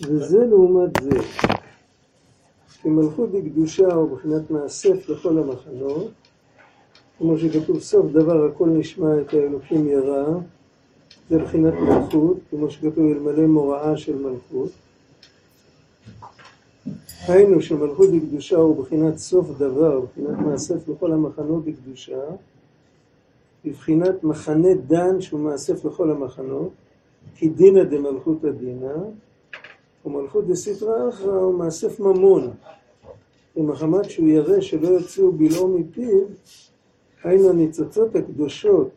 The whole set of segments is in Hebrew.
וזה לעומת זה. כי מלכות בקדושה בחינת מאסף לכל המחנות, כמו שכתוב סוף דבר הכל נשמע את האלוקים ירא, זה בחינת מלכות, כמו שכתוב אלמלא מוראה של מלכות. היינו שמלכות בקדושה הוא בחינת סוף דבר, בחינת מאסף לכל המחנות בקדושה, בבחינת מחנה דן שהוא מאסף לכל המחנות, כי דינא דמלכותא דינא, ומלכות דסתרא אחרא הוא מאסף ממון, ומחמת שהוא ירא שלא יוציאו בלעו מפיו, היינו הניצוצות הקדושות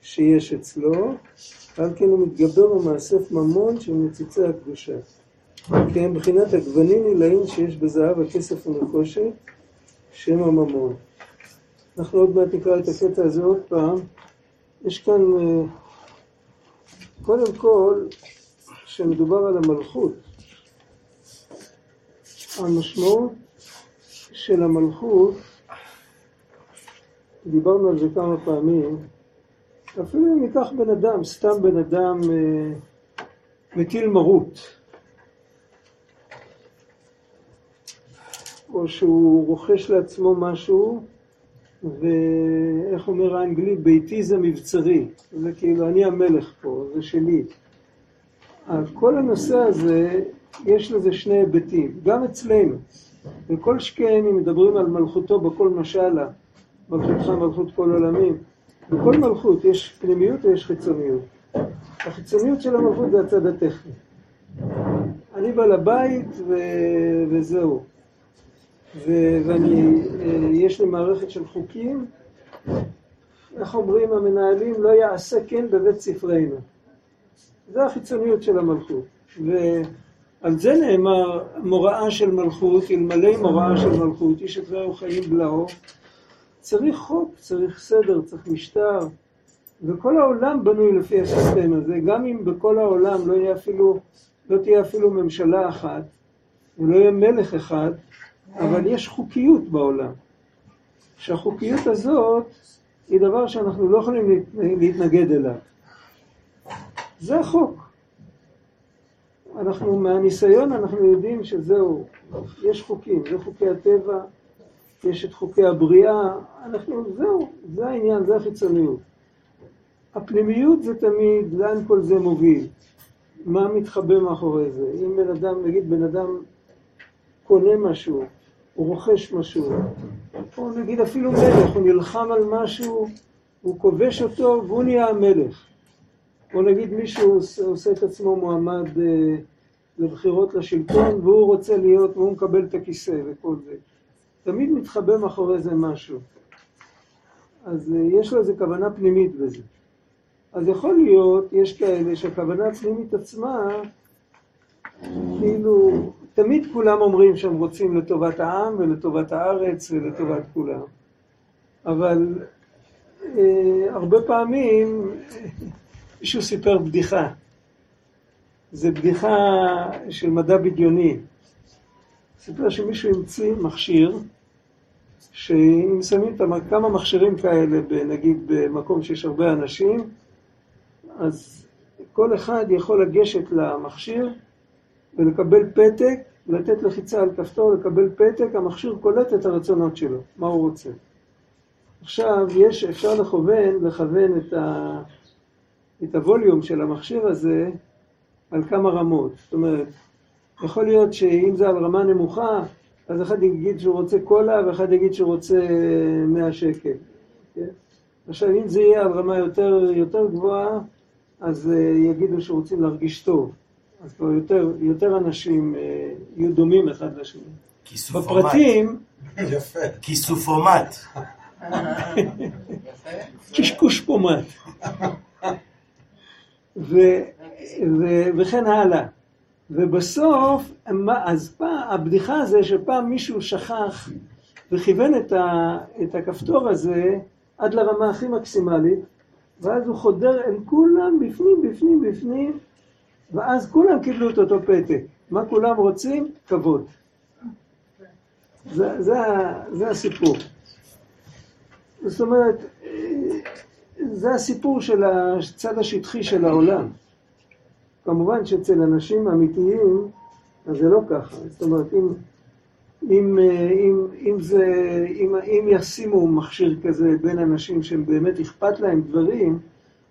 שיש אצלו, על כן הוא מתגבר ומאסף ממון של ניצוצי הקדושה. כן, מבחינת הגוונים עילאים שיש בזהב, הכסף ונחושת, שם הממון. אנחנו עוד מעט נקרא את הקטע הזה עוד פעם. יש כאן, אה, קודם כל, כשמדובר על המלכות, המשמעות של המלכות, דיברנו על זה כמה פעמים, אפילו אם ניקח בן אדם, סתם בן אדם אה, מטיל מרות, או שהוא רוכש לעצמו משהו, ואיך אומר האנגלי, ביתי זה מבצרי, זה כאילו אני המלך פה, זה שלי. כל הנושא הזה, יש לזה שני היבטים, גם אצלנו. וכל שכן אם מדברים על מלכותו בכל משלה, מלכותך מלכות כל עולמים. בכל מלכות יש פנימיות ויש חיצוניות. החיצוניות של המלכות זה הצד הטכני. אני בעל הבית ו... וזהו. ואני, אה, יש לי מערכת של חוקים, איך אומרים המנהלים, לא יעשה כן בבית ספרנו. זה החיצוניות של המלכות. ועל זה נאמר מוראה של מלכות, אלמלא מוראה של מלכות, איש את רעהו חיים בלעו. צריך חוק, צריך סדר, צריך משטר, וכל העולם בנוי לפי הסיסטם הזה, גם אם בכל העולם לא, אפילו, לא תהיה אפילו ממשלה אחת, ולא יהיה מלך אחד, אבל יש חוקיות בעולם. שהחוקיות הזאת היא דבר שאנחנו לא יכולים להתנגד אליו. זה החוק. אנחנו, מהניסיון אנחנו יודעים שזהו, יש חוקים, זה חוקי הטבע, יש את חוקי הבריאה, אנחנו, זהו, זה העניין, זה החיצוניות. הפנימיות זה תמיד, לאן כל זה מוביל? מה מתחבא מאחורי זה? אם בן אדם, נגיד בן אדם קונה משהו, הוא רוכש משהו, או נגיד אפילו מלך, הוא נלחם על משהו, הוא כובש אותו והוא נהיה המלך. או נגיד מישהו עושה את עצמו מועמד אה, לבחירות לשלטון והוא רוצה להיות, והוא מקבל את הכיסא וכל זה. תמיד מתחבא מאחורי זה משהו. אז אה, יש לו איזו כוונה פנימית בזה. אז יכול להיות, יש כאלה שהכוונה הפנימית עצמה, כאילו, תמיד כולם אומרים שהם רוצים לטובת העם ולטובת הארץ ולטובת כולם. אבל אה, הרבה פעמים מישהו סיפר בדיחה. זו בדיחה של מדע בדיוני. סיפר שמישהו המציא מכשיר, שאם שמים כמה מכשירים כאלה, נגיד במקום שיש הרבה אנשים, אז כל אחד יכול לגשת למכשיר ולקבל פתק, לתת לחיצה על כפתור, לקבל פתק, המכשיר קולט את הרצונות שלו, מה הוא רוצה. עכשיו, יש, אפשר לכוון, לכוון את, ה, את הווליום של המכשיר הזה על כמה רמות. זאת אומרת, יכול להיות שאם זה על רמה נמוכה, אז אחד יגיד שהוא רוצה קולה ואחד יגיד שהוא רוצה 100 שקל. כן? עכשיו, אם זה יהיה על רמה יותר, יותר גבוהה, אז אה, יגידו שרוצים להרגיש טוב. אז כבר יותר, יותר אנשים אה, יהיו דומים אחד לשני. כיסופומט. בפרטים... יפה. כיסופומט. קשקוש פומט. וכן הלאה. ובסוף, אז פעם, הבדיחה זה שפעם מישהו שכח וכיוון את, ה, את הכפתור הזה עד לרמה הכי מקסימלית, ואז הוא חודר אל כולם בפנים, בפנים, בפנים, ואז כולם קיבלו את אותו פתק. מה כולם רוצים? כבוד. זה, זה, זה הסיפור. זאת אומרת, זה הסיפור של הצד השטחי של העולם. כמובן שאצל אנשים אמיתיים אז זה לא ככה. זאת אומרת, אם, אם, אם, אם, זה, אם, אם ישימו מכשיר כזה בין אנשים שהם באמת אכפת להם דברים,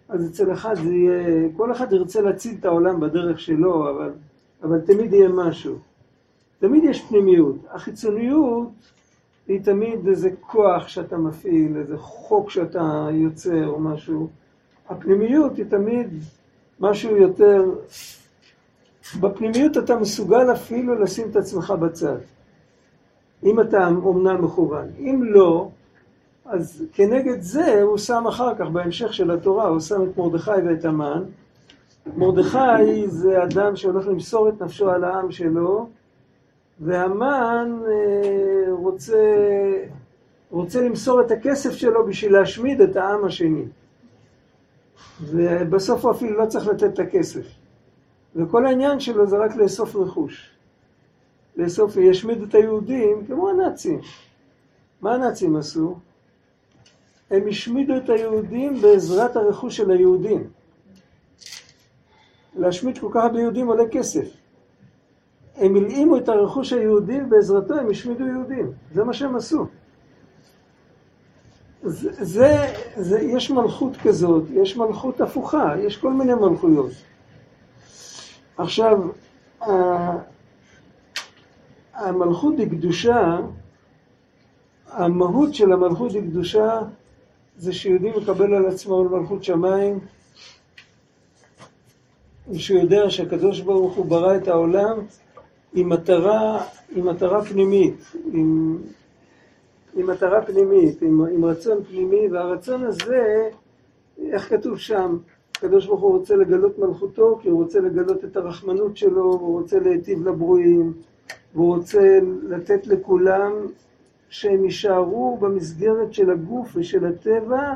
אז אצל אחד זה יהיה, כל אחד ירצה להציל את העולם בדרך שלו, אבל, אבל תמיד יהיה משהו. תמיד יש פנימיות. החיצוניות היא תמיד איזה כוח שאתה מפעיל, איזה חוק שאתה יוצר או משהו. הפנימיות היא תמיד משהו יותר... בפנימיות אתה מסוגל אפילו לשים את עצמך בצד. אם אתה אומנם מכוון. אם לא, אז כנגד זה הוא שם אחר כך, בהמשך של התורה, הוא שם את מרדכי ואת המן. מרדכי זה אדם שהולך למסור את נפשו על העם שלו, והמן אה, רוצה, רוצה למסור את הכסף שלו בשביל להשמיד את העם השני. ובסוף הוא אפילו לא צריך לתת את הכסף. וכל העניין שלו זה רק לאסוף רכוש. לאסוף, וישמיד את היהודים כמו הנאצים. מה הנאצים עשו? הם השמידו את היהודים בעזרת הרכוש של היהודים. להשמיד כל כך הרבה יהודים עולה כסף. הם הלאימו את הרכוש היהודי ובעזרתו הם השמידו יהודים. זה מה שהם עשו. זה, זה, יש מלכות כזאת, יש מלכות הפוכה, יש כל מיני מלכויות. עכשיו, המלכות היא קדושה, המהות של המלכות היא קדושה, זה שיהודי מקבל על עצמו מלכות שמיים, ושהוא יודע שהקדוש ברוך הוא ברא את העולם עם מטרה, עם מטרה פנימית, עם, עם מטרה פנימית, עם, עם רצון פנימי, והרצון הזה, איך כתוב שם? הקדוש ברוך הוא רוצה לגלות מלכותו, כי הוא רוצה לגלות את הרחמנות שלו, הוא רוצה להיטיב לברואים, והוא רוצה לתת לכולם שהם יישארו במסגרת של הגוף ושל הטבע,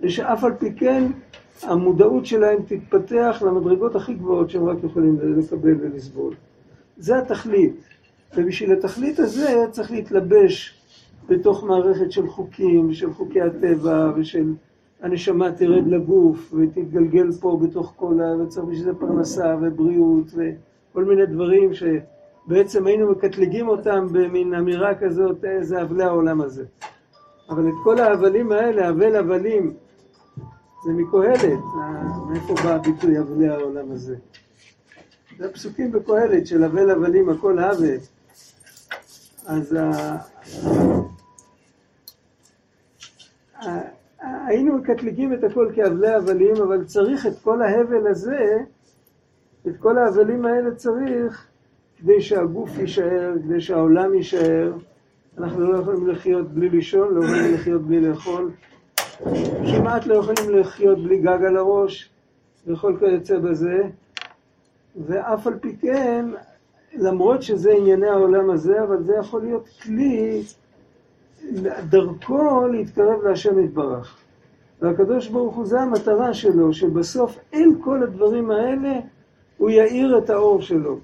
ושאף על פי כן המודעות שלהם תתפתח למדרגות הכי גבוהות שהם רק יכולים לקבל ולסבול. זה התכלית. ובשביל התכלית הזה צריך להתלבש בתוך מערכת של חוקים, של חוקי הטבע ושל הנשמה תרד לגוף ותתגלגל פה בתוך כל ה... וצריך בשביל זה פרנסה ובריאות וכל מיני דברים שבעצם היינו מקטלגים אותם במין אמירה כזאת, איזה אבלי העולם הזה. אבל את כל ההבלים האלה, אבל הבלים, זה מקהלת, מאיפה בא הביטוי אבלי העולם הזה? זה הפסוקים בקהלת של אבל הבלים הכל הווה. אז היינו מקטלגים את הכל כאבלי הבלים, אבל צריך את כל ההבל הזה, את כל ההבלים האלה צריך כדי שהגוף יישאר, כדי שהעולם יישאר. אנחנו לא יכולים לחיות בלי לישון, לא יכולים לחיות בלי לאכול. כמעט לא יכולים לחיות בלי גג על הראש, וכל כיוצא בזה. ואף על פי כן, למרות שזה ענייני העולם הזה, אבל זה יכול להיות כלי דרכו להתקרב להשם יתברך. והקדוש ברוך הוא, זה המטרה שלו, שבסוף אל כל הדברים האלה הוא יאיר את האור שלו.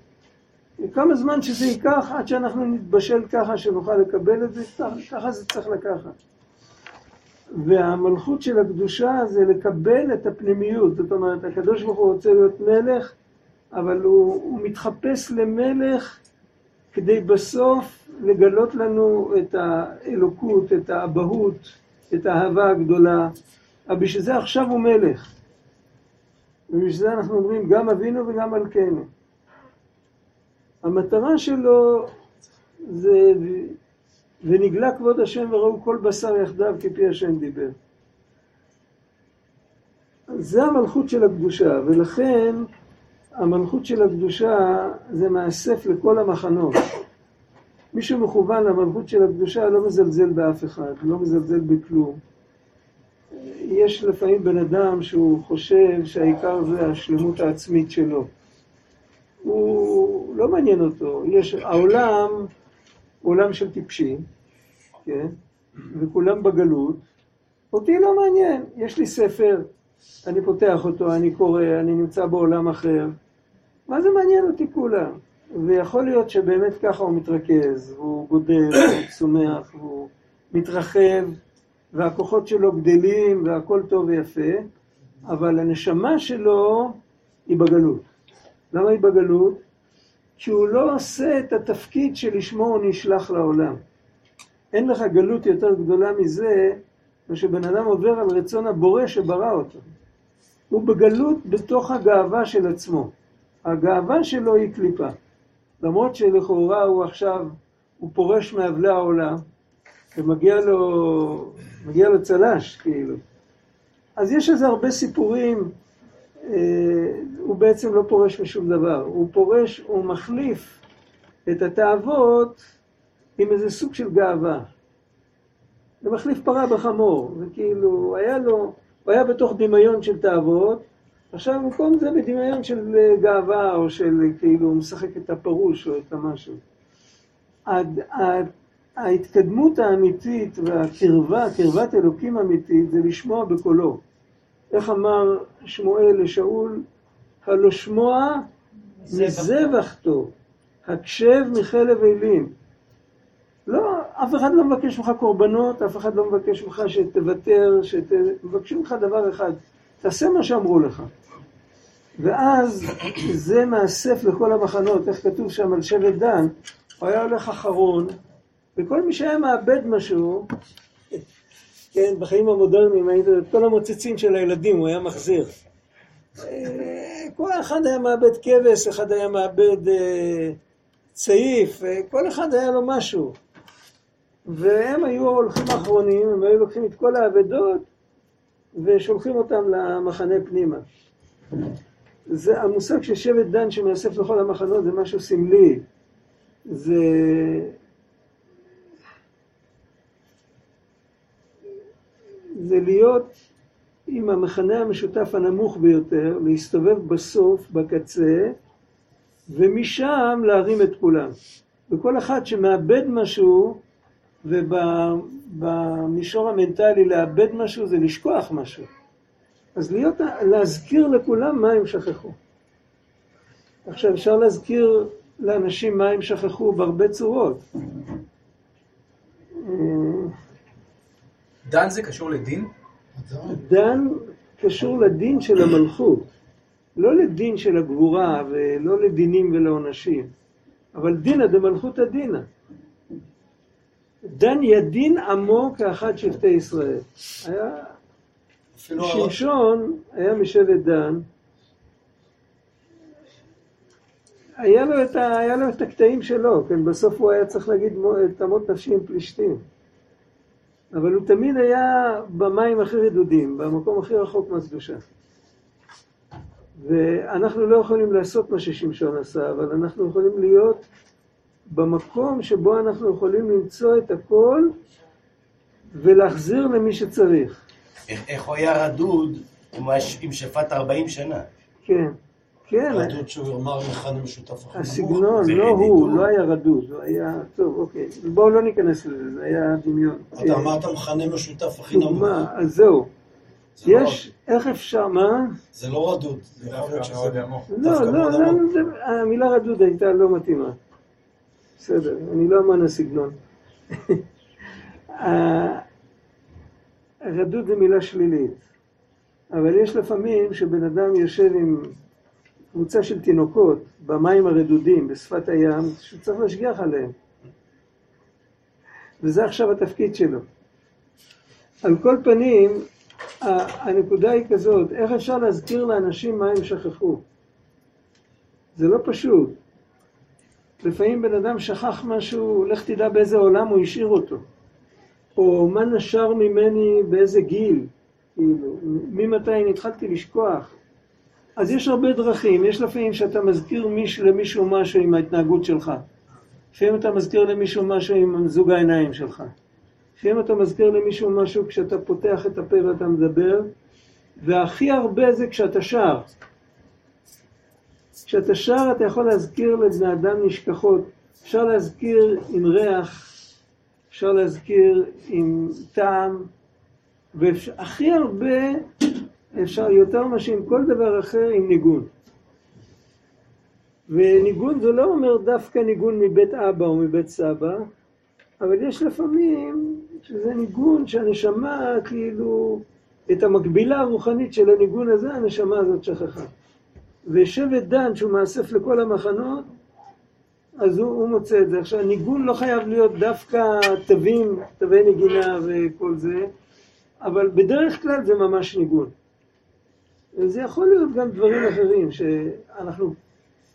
וכמה זמן שזה ייקח עד שאנחנו נתבשל ככה שנוכל לקבל את זה, ככה זה צריך לקחת. והמלכות של הקדושה זה לקבל את הפנימיות, זאת אומרת, הקדוש ברוך הוא רוצה להיות מלך, אבל הוא, הוא מתחפש למלך כדי בסוף לגלות לנו את האלוקות, את האבהות, את האהבה הגדולה. אבל בשביל זה עכשיו הוא מלך. ובשביל זה אנחנו אומרים גם אבינו וגם מלכנו. המטרה שלו זה ונגלה כבוד השם וראו כל בשר יחדיו כפי השם דיבר. זה המלכות של הקדושה, ולכן המלכות של הקדושה זה מאסף לכל המחנות. מי שמכוון למלכות של הקדושה לא מזלזל באף אחד, לא מזלזל בכלום. יש לפעמים בן אדם שהוא חושב שהעיקר זה השלמות העצמית שלו. הוא לא מעניין אותו. יש, העולם הוא עולם של טיפשים, כן? וכולם בגלות. אותי לא מעניין. יש לי ספר, אני פותח אותו, אני קורא, אני נמצא בעולם אחר. מה זה מעניין אותי כולם? ויכול להיות שבאמת ככה הוא מתרכז, והוא גודל, והוא צומח, והוא מתרחב, והכוחות שלו גדלים, והכל טוב ויפה, אבל הנשמה שלו היא בגלות. למה היא בגלות? כי הוא לא עושה את התפקיד שלשמו הוא נשלח לעולם. אין לך גלות יותר גדולה מזה, כשבן אדם עובר על רצון הבורא שברא אותו. הוא בגלות בתוך הגאווה של עצמו. הגאווה שלו היא קליפה. למרות שלכאורה הוא עכשיו, הוא פורש מאבלי העולם, ומגיע לו, מגיע לו צל"ש, כאילו. אז יש איזה הרבה סיפורים, אה, הוא בעצם לא פורש משום דבר. הוא פורש, הוא מחליף את התאוות עם איזה סוג של גאווה. זה מחליף פרה בחמור, וכאילו, היה לו, הוא היה בתוך דמיון של תאוות, עכשיו במקום זה בדמיון של אה, גאווה, או של כאילו, הוא משחק את הפרוש או את המשהו. עד, עד, ההתקדמות האמיתית והקרבה, קרבת אלוקים אמיתית, זה לשמוע בקולו. איך אמר שמואל לשאול? הלא שמוע מזבח טוב, הקשב מחלב אילים. לא, אף אחד לא מבקש ממך קורבנות, אף אחד לא מבקש ממך שתוותר, שת... מבקשים ממך דבר אחד, תעשה מה שאמרו לך. ואז זה מאסף לכל המחנות, איך כתוב שם על שבט דן, הוא היה הולך אחרון, וכל מי שהיה מאבד משהו, כן, בחיים המודרניים, כל המוצצים של הילדים, הוא היה מחזיר. כל אחד היה מאבד כבש, אחד היה מאבד אה, צעיף, אה, כל אחד היה לו משהו. והם היו הולכים האחרונים, הם היו לוקחים את כל האבדות ושולחים אותם למחנה פנימה. זה המושג של שבט דן שמאסף לכל המחנות זה משהו סמלי. זה... זה להיות עם המכנה המשותף הנמוך ביותר, להסתובב בסוף, בקצה, ומשם להרים את כולם. וכל אחד שמאבד משהו, ובמישור המנטלי לאבד משהו זה לשכוח משהו. אז להיות, להזכיר לכולם מה הם שכחו. עכשיו אפשר להזכיר לאנשים מה הם שכחו בהרבה צורות. דן זה קשור לדין? דן קשור לדין של המלכות, לא לדין של הגבורה ולא לדינים ולעונשים, אבל דינא דמלכותא דינא. דן ידין עמו כאחד שבטי ישראל. היה... שמשון היה משבט דן, היה לו, את ה, היה לו את הקטעים שלו, כן, בסוף הוא היה צריך להגיד תמות נפשי עם פלישתים. אבל הוא תמיד היה במים הכי רדודים, במקום הכי רחוק מהקדושה. ואנחנו לא יכולים לעשות מה ששמשון עשה, אבל אנחנו יכולים להיות במקום שבו אנחנו יכולים למצוא את הכל ולהחזיר למי שצריך. איך הוא היה רדוד עם שפט 40 שנה? כן. כן. רדוד שהוא אמר מכנה משותף נמוך. הסגנון, לא הוא, לא היה רדוד, הוא היה, טוב, אוקיי. בואו לא ניכנס לזה, זה היה דמיון. אתה אמרת מכנה משותף הכי נמוך. דוגמה, אז זהו. לא יש, איך אפשר, מה? זה לא רדוד, זה יכול להיות שזה... לא, לא, לא, המילה רדוד הייתה לא מתאימה. בסדר, אני לא אמן הסגנון. רדוד זה מילה שלילית, אבל יש לפעמים שבן אדם יושב עם קבוצה של תינוקות במים הרדודים בשפת הים, שהוא צריך להשגיח עליהם. וזה עכשיו התפקיד שלו. על כל פנים, הנקודה היא כזאת, איך אפשר להזכיר לאנשים מה הם שכחו? זה לא פשוט. לפעמים בן אדם שכח משהו, לך תדע באיזה עולם הוא השאיר אותו. או מה נשר ממני באיזה גיל, כאילו, ממתי התחלתי לשכוח. אז יש הרבה דרכים, יש לפעמים שאתה מזכיר מיש, למישהו משהו עם ההתנהגות שלך. לפעמים אתה מזכיר למישהו משהו עם זוג העיניים שלך. לפעמים אתה מזכיר למישהו משהו כשאתה פותח את הפה ואתה מדבר, והכי הרבה זה כשאתה שר. כשאתה שר אתה יכול להזכיר לבני אדם נשכחות. אפשר להזכיר עם ריח, אפשר להזכיר עם טעם, והכי הרבה אפשר יותר מאשר עם כל דבר אחר עם ניגון. וניגון זה לא אומר דווקא ניגון מבית אבא או מבית סבא, אבל יש לפעמים שזה ניגון שהנשמה כאילו, את המקבילה הרוחנית של הניגון הזה, הנשמה הזאת שכחה. ושבט דן, שהוא מאסף לכל המחנות, אז הוא, הוא מוצא את זה. עכשיו, ניגון לא חייב להיות דווקא תווים, תווי נגינה וכל זה, אבל בדרך כלל זה ממש ניגון. וזה יכול להיות גם דברים אחרים, שאנחנו,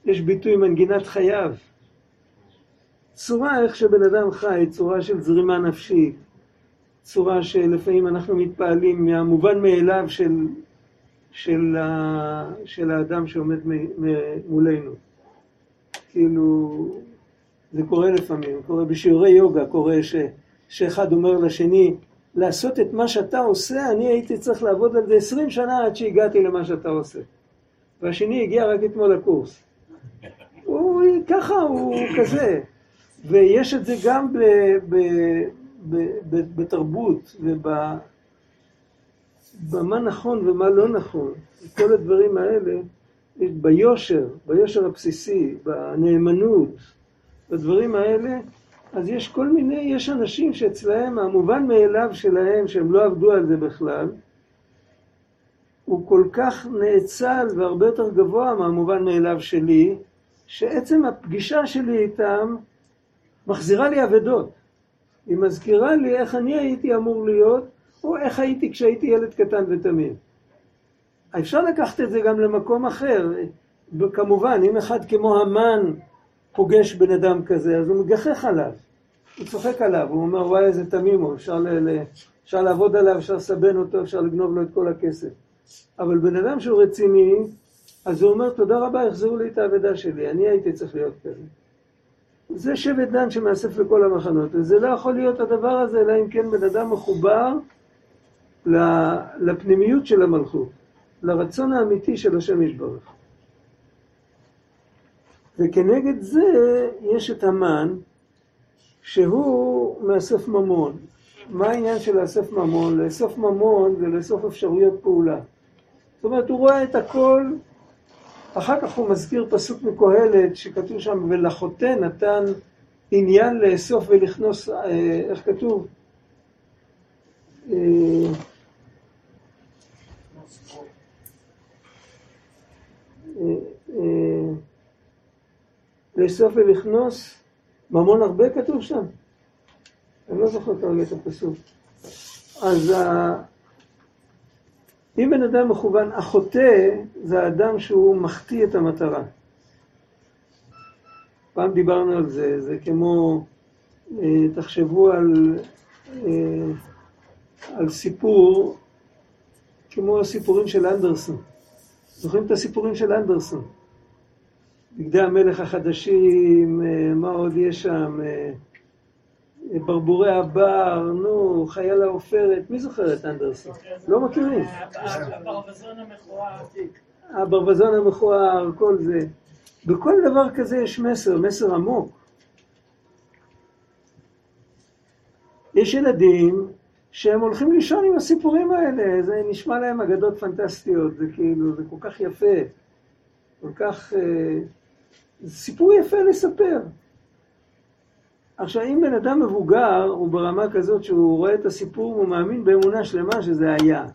יש ביטוי מנגינת חייו. צורה איך שבן אדם חי, צורה של זרימה נפשית, צורה שלפעמים אנחנו מתפעלים מהמובן מאליו של, של, של האדם שעומד מולנו. כאילו, זה קורה לפעמים, קורה בשיעורי יוגה, קורה ש, שאחד אומר לשני, לעשות את מה שאתה עושה, אני הייתי צריך לעבוד על זה עשרים שנה עד שהגעתי למה שאתה עושה. והשני הגיע רק אתמול לקורס. הוא ככה, הוא כזה. ויש את זה גם ב, ב, ב, ב, בתרבות ובמה נכון ומה לא נכון. כל הדברים האלה, ביושר, ביושר הבסיסי, בנאמנות, בדברים האלה, אז יש כל מיני, יש אנשים שאצלהם המובן מאליו שלהם, שהם לא עבדו על זה בכלל, הוא כל כך נאצל והרבה יותר גבוה מהמובן מאליו שלי, שעצם הפגישה שלי איתם מחזירה לי אבדות. היא מזכירה לי איך אני הייתי אמור להיות, או איך הייתי כשהייתי ילד קטן ותמים. אפשר לקחת את זה גם למקום אחר. כמובן, אם אחד כמו המן פוגש בן אדם כזה, אז הוא מגחך עליו. הוא צוחק עליו, הוא אומר, וואי, איזה תמים הוא, אפשר, ל- ל- אפשר לעבוד עליו, אפשר לסבן אותו, אפשר לגנוב לו את כל הכסף. אבל בן אדם שהוא רציני, אז הוא אומר, תודה רבה, החזירו לי את האבדה שלי, אני הייתי צריך להיות כזה. זה שבט דן שמאסף לכל המחנות, וזה לא יכול להיות הדבר הזה, אלא אם כן בן אדם מחובר לפנימיות של המלכות, לרצון האמיתי של השם ישברך. וכנגד זה יש את המן, שהוא מאסף ממון. מה העניין של לאסף ממון? לאסוף ממון זה לאסוף אפשרויות פעולה. זאת אומרת, הוא רואה את הכל, אחר כך הוא מזכיר פסוק מקהלת שכתוב שם, ולחוטא נתן עניין לאסוף ולכנוס, אה, איך כתוב? אה, אה, לאסוף ולכנוס ממון הרבה כתוב שם? אני לא זוכר כרגע את הפסוק. אז אם בן אדם מכוון, החוטא זה האדם שהוא מחטיא את המטרה. פעם דיברנו על זה, זה כמו, אה, תחשבו על, אה, על סיפור כמו הסיפורים של אנדרסון. זוכרים את הסיפורים של אנדרסון? בגדי המלך החדשים, אה, מה עוד יש שם? ברבורי הבר, נו, חייל העופרת, מי זוכר את אנדרסון? לא מכירים. הברווזון המכוער. הברווזון המכוער, כל זה. בכל דבר כזה יש מסר, מסר עמוק. יש ילדים שהם הולכים לישון עם הסיפורים האלה, זה נשמע להם אגדות פנטסטיות, זה כאילו, זה כל כך יפה, כל כך... אה, סיפור יפה לספר. עכשיו, אם בן אדם מבוגר, הוא ברמה כזאת שהוא רואה את הסיפור, הוא מאמין באמונה שלמה שזה היה.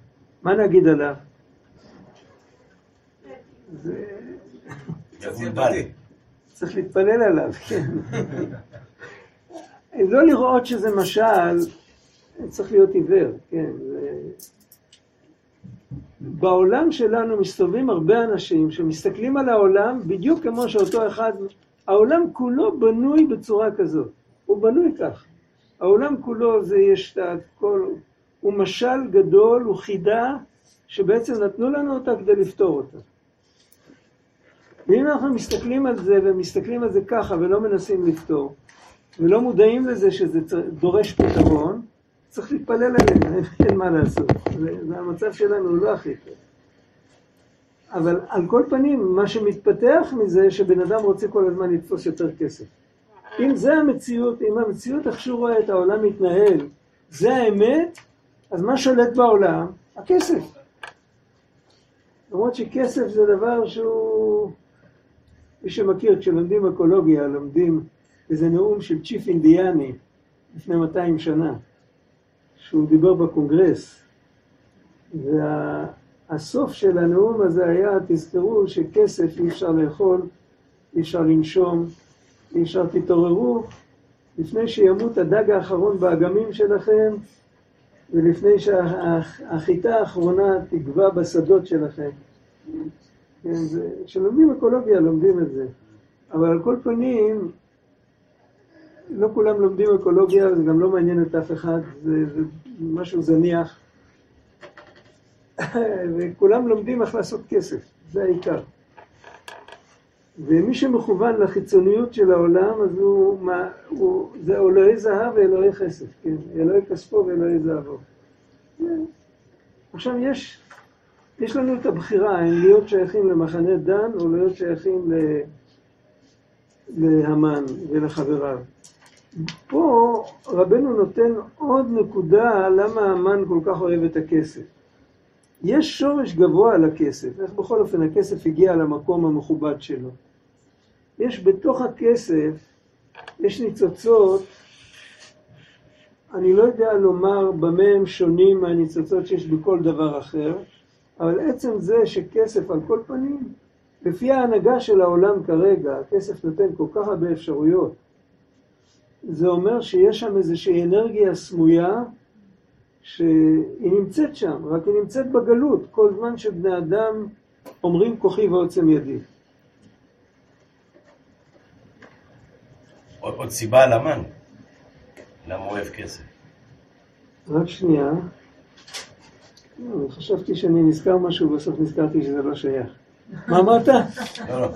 מה נגיד עליו? זה... צריך להתפלל עליו, כן. לא לראות שזה משל, צריך להיות עיוור, כן. בעולם שלנו מסתובבים הרבה אנשים שמסתכלים על העולם בדיוק כמו שאותו אחד, העולם כולו בנוי בצורה כזאת. הוא בנוי כך. העולם כולו זה יש את הכל, הוא משל גדול, הוא חידה, שבעצם נתנו לנו אותה כדי לפתור אותה. ואם אנחנו מסתכלים על זה ומסתכלים על זה ככה ולא מנסים לפתור, ולא מודעים לזה שזה דורש פתרון, צריך להתפלל עליהם, אין מה לעשות. זה, המצב שלנו לא הכי טוב. אבל על כל פנים, מה שמתפתח מזה, שבן אדם רוצה כל הזמן לתפוס יותר כסף. אם זה המציאות, אם המציאות איך שהוא רואה את העולם מתנהל, זה האמת, אז מה שולט בעולם? הכסף. למרות שכסף זה דבר שהוא... מי שמכיר, כשלומדים אקולוגיה, לומדים איזה נאום של צ'יף אינדיאני לפני 200 שנה, שהוא דיבר בקונגרס, והסוף של הנאום הזה היה, תזכרו שכסף אי אפשר לאכול, אי אפשר לנשום, ישר תתעוררו, לפני שימות הדג האחרון באגמים שלכם, ולפני שהחיטה האחרונה תגבע בשדות שלכם. כן, כשלומדים אקולוגיה לומדים את זה. אבל על כל פנים, לא כולם לומדים אקולוגיה, זה גם לא מעניין את אף אחד, זה, זה משהו זניח. וכולם לומדים איך לעשות כסף, זה העיקר. ומי שמכוון לחיצוניות של העולם, אז הוא, מה, הוא זה אלוהי זהב ואלוהי כסף, כן? אלוהי כספו ואלוהי זהבו. עכשיו יש, יש לנו את הבחירה אם להיות שייכים למחנה דן או להיות שייכים ל, להמן ולחבריו. פה רבנו נותן עוד נקודה למה המן כל כך אוהב את הכסף. יש שורש גבוה לכסף, איך בכל אופן הכסף הגיע למקום המכובד שלו. יש בתוך הכסף, יש ניצוצות, אני לא יודע לומר במה הם שונים מהניצוצות שיש בכל דבר אחר, אבל עצם זה שכסף על כל פנים, לפי ההנהגה של העולם כרגע, הכסף נותן כל כך הרבה אפשרויות. זה אומר שיש שם איזושהי אנרגיה סמויה שהיא נמצאת שם, רק היא נמצאת בגלות, כל זמן שבני אדם אומרים כוחי ועוצם ידי. עוד, עוד סיבה על המן. למה הוא אוהב כסף? רק שנייה. לא, חשבתי שאני נזכר משהו, בסוף נזכרתי שזה לא שייך. מה אמרת? לא, לא.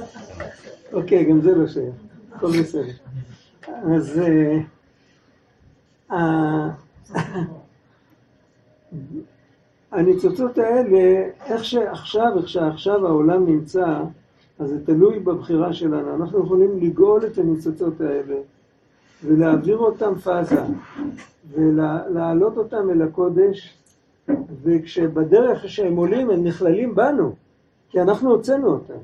אוקיי, גם זה לא שייך. הכל בסדר. אז... אה, הניצוצות האלה, איך שעכשיו, איך שעכשיו העולם נמצא, אז זה תלוי בבחירה שלנו. אנחנו יכולים לגאול את הניצוצות האלה ולהעביר אותם פאזה ולהעלות אותם אל הקודש, וכשבדרך שהם עולים הם נכללים בנו, כי אנחנו הוצאנו אותם,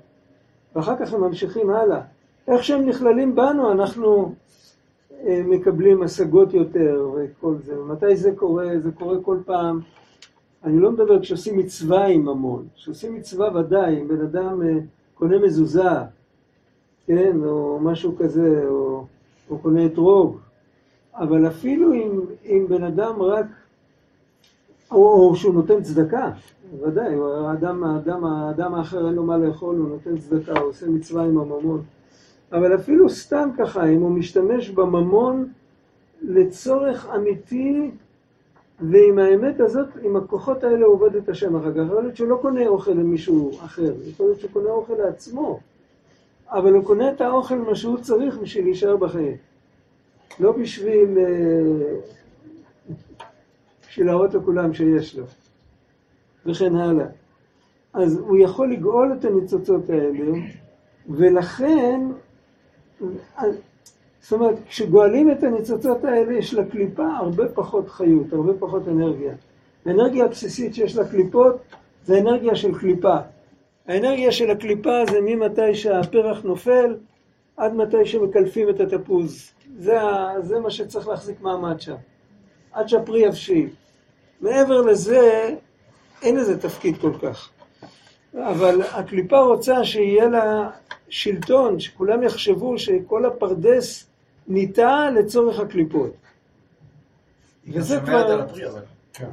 ואחר כך הם ממשיכים הלאה. איך שהם נכללים בנו אנחנו אה, מקבלים השגות יותר וכל זה. מתי זה קורה? זה קורה כל פעם. אני לא מדבר כשעושים מצווה עם ממון. כשעושים מצווה ודאי, אם בן אדם אה, קונה מזוזה, כן, או משהו כזה, או, או קונה אתרוג, אבל אפילו אם, אם בן אדם רק, או, או שהוא נותן צדקה, ודאי, האדם, האדם, האדם האחר אין לו מה לאכול, הוא נותן צדקה, הוא עושה מצווה עם הממון. אבל אפילו סתם ככה, אם הוא משתמש בממון לצורך אמיתי, ועם האמת הזאת, עם הכוחות האלה עובד את השם אחר כך. יכול להיות שהוא לא קונה אוכל למישהו אחר, יכול להיות שהוא קונה אוכל לעצמו, אבל הוא קונה את האוכל מה שהוא צריך בשביל להישאר בחיים. לא בשביל, אה, בשביל להראות לכולם שיש לו, וכן הלאה. אז הוא יכול לגאול את הניצוצות האלה, ולכן זאת אומרת, כשגואלים את הניצוצות האלה, יש לקליפה הרבה פחות חיות, הרבה פחות אנרגיה. האנרגיה הבסיסית שיש לקליפות זה אנרגיה של קליפה. האנרגיה של הקליפה זה ממתי שהפרח נופל עד מתי שמקלפים את התפוז. זה, זה מה שצריך להחזיק מעמד שם. עד שהפרי יבשיל. מעבר לזה, אין לזה תפקיד כל כך. אבל הקליפה רוצה שיהיה לה שלטון, שכולם יחשבו שכל הפרדס ניטע לצורך הקליפות. וזה כבר... כן,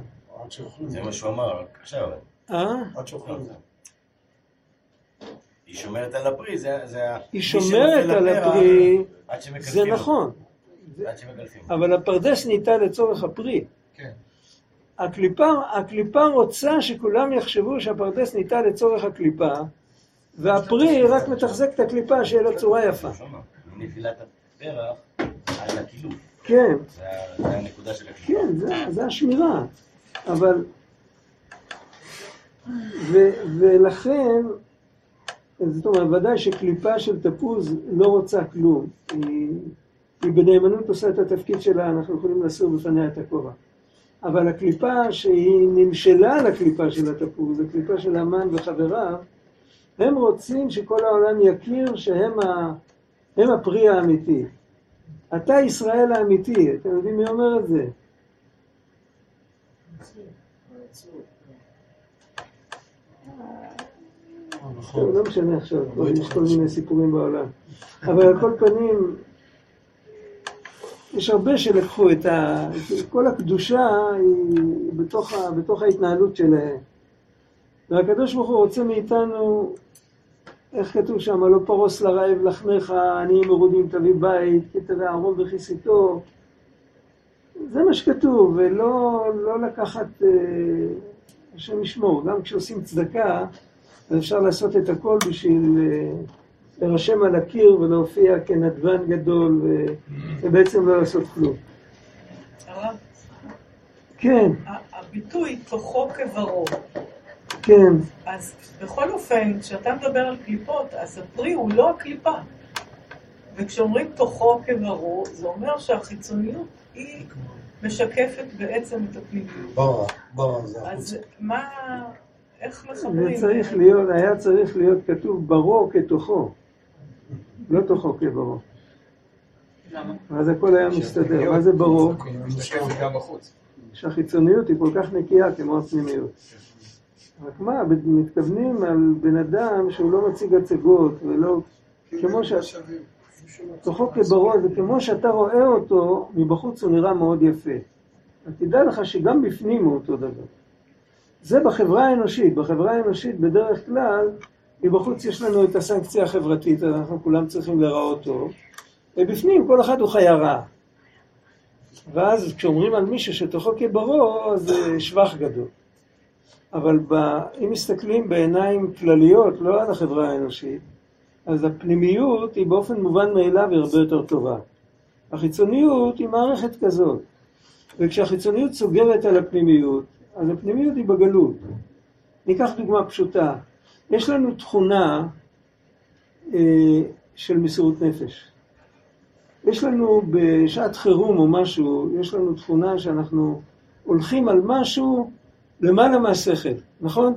זה מה שהוא אמר עכשיו. אה? עד שאוכלים. היא שומרת על הפרי, זה... זה היא שומרת על הפרי, זה. נכון. אבל הפרדס ניטע לצורך הפרי. כן. הקליפה, הקליפה רוצה שכולם יחשבו שהפרדס ניטע לצורך הקליפה, והפרי רק מתחזק את הקליפה שיהיה לה צורה יפה. מנפילת הפרח על הקילוף. כן, זה הנקודה של. כן, זה, זה השמירה. אבל... ולכן, זאת אומרת, ודאי שקליפה של תפוז לא רוצה כלום. היא, היא בנאמנות עושה את התפקיד שלה, אנחנו יכולים להסיר בפניה את הכובע. אבל הקליפה שהיא נמשלה לקליפה של התפוז, הקליפה של המן וחבריו, הם רוצים שכל העולם יכיר שהם ה, הם הפרי האמיתי. אתה ישראל האמיתי, אתם יודעים מי אומר את זה? נכון. לא משנה עכשיו, כבר יש כל מיני סיפורים בעולם. אבל על כל פנים, יש הרבה שלקחו את ה... כל הקדושה היא. בתוך ההתנהלות שלהם. והקדוש ברוך הוא רוצה מאיתנו, איך כתוב שם, לא פרוס לרעב לחמך, עניים מרודים תביא בית, כתבי אהרון וכיסיתו. זה מה שכתוב, ולא לא לקחת, אה, השם ישמור, גם כשעושים צדקה, אפשר לעשות את הכל בשביל אה, להירשם על הקיר ולהופיע כנדבן גדול ו... ובעצם לא לעשות כלום. כן, הביטוי תוכו כברו, כן, אז בכל אופן, כשאתה מדבר על קליפות, אז הפרי הוא לא הקליפה. וכשאומרים תוכו כברו, זה אומר שהחיצוניות היא משקפת בעצם את הפנימיות. ברא, ברא זה. אז מה, איך זה מחברים? צריך להיות, היה צריך להיות כתוב ברו כתוכו, לא תוכו כברו. למה? אז הכל היה מסתדר. מה זה ברו? משקפת גם בחוץ. שהחיצוניות היא כל כך נקייה כמו הפנימיות. רק מה, מתכוונים על בן אדם שהוא לא מציג הצגות ולא... כמו ש... תוכו כברו זה כמו שאתה רואה אותו, מבחוץ הוא נראה מאוד יפה. אז תדע לך שגם בפנים הוא אותו דבר. זה בחברה האנושית. בחברה האנושית בדרך כלל, מבחוץ יש לנו את הסנקציה החברתית, אנחנו כולם צריכים להיראות טוב, ובפנים כל אחד הוא חיה רעה. ואז כשאומרים על מישהו שתוכו כברו, זה שבח גדול. אבל ב... אם מסתכלים בעיניים כלליות, לא על החברה האנושית, אז הפנימיות היא באופן מובן מאליו היא הרבה יותר טובה. החיצוניות היא מערכת כזאת. וכשהחיצוניות סוגרת על הפנימיות, אז הפנימיות היא בגלות. ניקח דוגמה פשוטה. יש לנו תכונה אה, של מסירות נפש. יש לנו בשעת חירום או משהו, יש לנו תכונה שאנחנו הולכים על משהו למעלה מהשכל, נכון?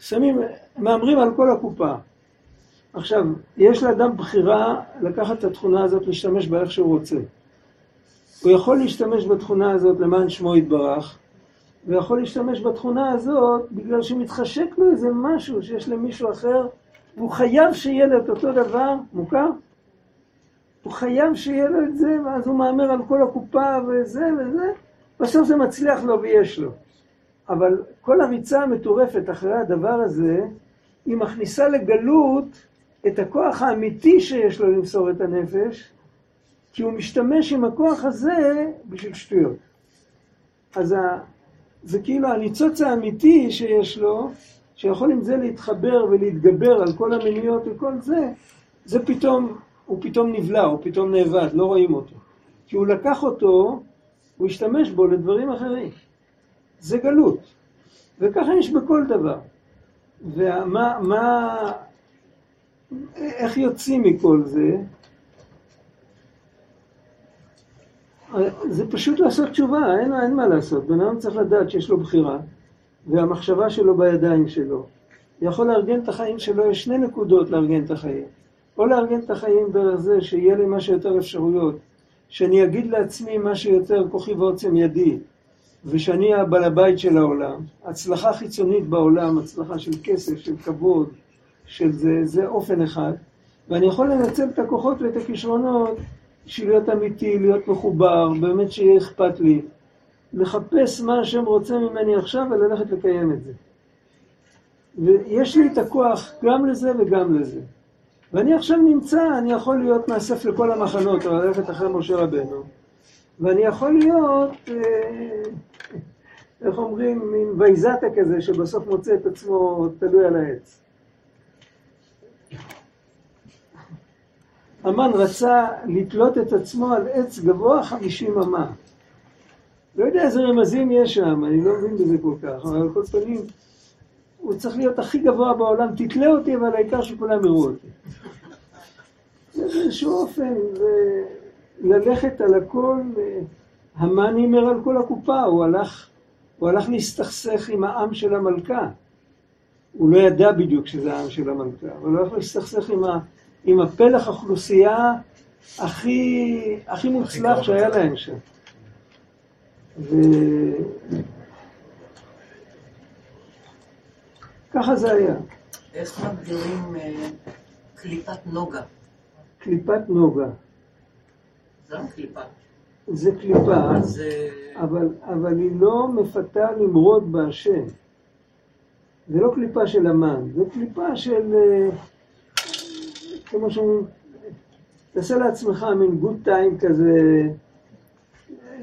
שמים, מהמרים על כל הקופה. עכשיו, יש לאדם בחירה לקחת את התכונה הזאת, להשתמש בה איך שהוא רוצה. הוא יכול להשתמש בתכונה הזאת למען שמו יתברך, ויכול להשתמש בתכונה הזאת בגלל שמתחשק לו איזה משהו שיש למישהו אחר, והוא חייב שיהיה לו את אותו דבר, מוכר? הוא חייב שיהיה לו את זה, ואז הוא מהמר על כל הקופה וזה וזה, בסוף זה מצליח לו ויש לו. אבל כל הריצה המטורפת אחרי הדבר הזה, היא מכניסה לגלות את הכוח האמיתי שיש לו למסור את הנפש, כי הוא משתמש עם הכוח הזה בשביל שטויות. אז ה... זה כאילו הניצוץ האמיתי שיש לו, שיכול עם זה להתחבר ולהתגבר על כל המיניות וכל זה, זה פתאום, הוא פתאום נבלע, הוא פתאום נאבד, לא רואים אותו. כי הוא לקח אותו, הוא השתמש בו לדברים אחרים. זה גלות. וככה יש בכל דבר. ומה, מה, איך יוצאים מכל זה? זה פשוט לעשות תשובה, אין, אין מה לעשות. בן אדם צריך לדעת שיש לו בחירה, והמחשבה שלו בידיים שלו. יכול לארגן את החיים שלו, יש שני נקודות לארגן את החיים. או לארגן את החיים דרך זה שיהיה לי מה שיותר אפשרויות, שאני אגיד לעצמי מה שיותר כוחי ועוצם ידי, ושאני הבעל הבית של העולם. הצלחה חיצונית בעולם, הצלחה של כסף, של כבוד, של זה, זה אופן אחד. ואני יכול לנצל את הכוחות ואת הכישרונות בשביל להיות אמיתי, להיות מחובר, באמת שיהיה אכפת לי. לחפש מה השם רוצה ממני עכשיו וללכת לקיים את זה. ויש לי את הכוח גם לזה וגם לזה. ואני עכשיו נמצא, אני יכול להיות מאסף לכל המחנות, או ללכת אחרי משה רבנו, ואני יכול להיות, אה, איך אומרים, מין וייזתה כזה, שבסוף מוצא את עצמו תלוי על העץ. המן רצה לתלות את עצמו על עץ גבוה חמישים אמה. לא יודע איזה רמזים יש שם, אני לא מבין בזה כל כך, אבל על כל פנים, הוא צריך להיות הכי גבוה בעולם, תתלה אותי, אבל העיקר שכולם יראו אותי. באיזשהו אופן, ללכת על הכל, המן הימר על כל הקופה, הוא הלך, הוא הלך להסתכסך עם העם של המלכה. הוא לא ידע בדיוק שזה העם של המלכה, אבל הוא הלך להסתכסך עם, ה, עם הפלח האוכלוסייה הכי, הכי מוצלח שהיה להם שם. ו... ככה זה היה. איך מגדירים אה, קליפת נוגה? קליפת נוגה. זה לא קליפה. זה קליפה. אבל, אבל היא לא מפתה למרוד בהשם. זה לא קליפה של המן, זה קליפה של, אה, כמו שאומרים, תעשה לעצמך מין גוד טיים כזה, אה,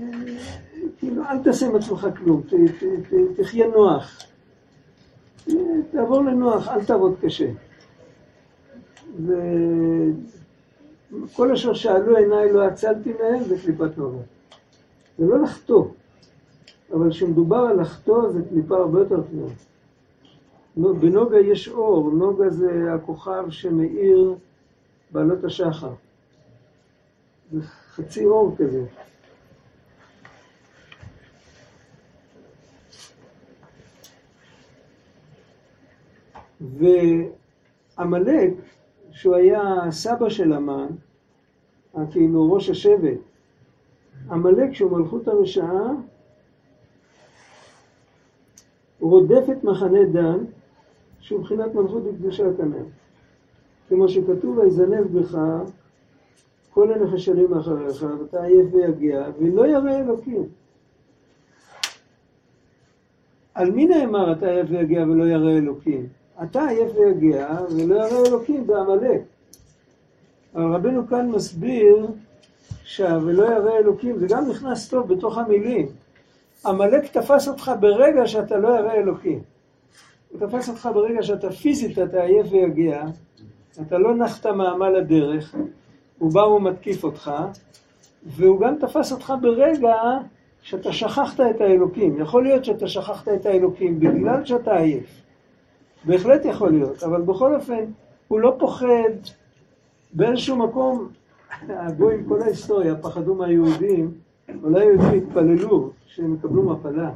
כאילו, אל תעשה עם עצמך כלום, ת, ת, ת, תחיה נוח. אה, תעבור לנוח, אל תעבוד קשה. וכל אשר שאלו עיניי לא עצלתי מהם, זה קליפת נוגה. זה לא לחטוא, אבל כשמדובר על לחטוא זה קליפה הרבה יותר קטנה. בנוגה יש אור, נוגה זה הכוכב שמאיר בעלות השחר. זה חצי אור כזה. ועמלק, שהוא היה סבא של המן, כאילו ראש השבט, עמלק שהוא מלכות הרשעה, רודף את מחנה דן, שהוא מבחינת מלכות וקדושה כנראה. כמו שכתוב, ויזנב בך כל הנחשלים אחריך, ואתה עייף ויגיע, ולא ירא אלוקים. על מי נאמר אתה עייף ויגיע ולא ירא אלוקים? אתה עייף ויגיע ולא ירא אלוקים בעמלק. אבל רבנו כאן מסביר שה"ולא ירא אלוקים" זה גם נכנס טוב בתוך המילים. עמלק תפס אותך ברגע שאתה לא ירא אלוקים. הוא תפס אותך ברגע שאתה פיזית, אתה עייף ויגיע, אתה לא נחת מעמל הדרך, הוא בא ומתקיף אותך, והוא גם תפס אותך ברגע שאתה שכחת את האלוקים. יכול להיות שאתה שכחת את האלוקים בגלל שאתה עייף. בהחלט יכול להיות, אבל בכל אופן, הוא לא פוחד באיזשהו מקום, הגויים, כל ההיסטוריה, פחדו מהיהודים, אולי היהודים התפללו שהם יקבלו מפלה.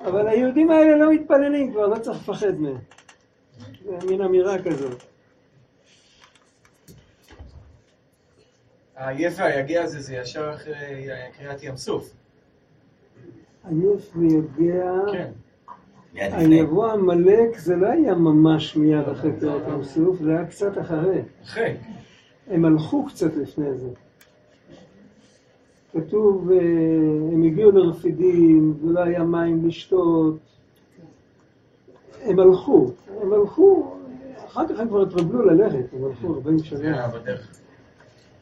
אבל היהודים האלה לא מתפללים כבר, לא צריך לפחד מהם. זה מין אמירה כזאת. העייף והיגיע הזה זה ישר אחרי קריאת ים סוף. עייף ויגע, כן. היבוא עמלק זה לא היה ממש מיד אחרי קריאת ים סוף, זה היה קצת אחרי. אחרי. הם הלכו קצת לפני זה. כתוב, אה, הם הגיעו לרפידים, ולא היה מים לשתות. הם הלכו, הם הלכו, אחר כך הם כבר התרגלו ללכת, הם הלכו 40 זה שנה. היה בדרך.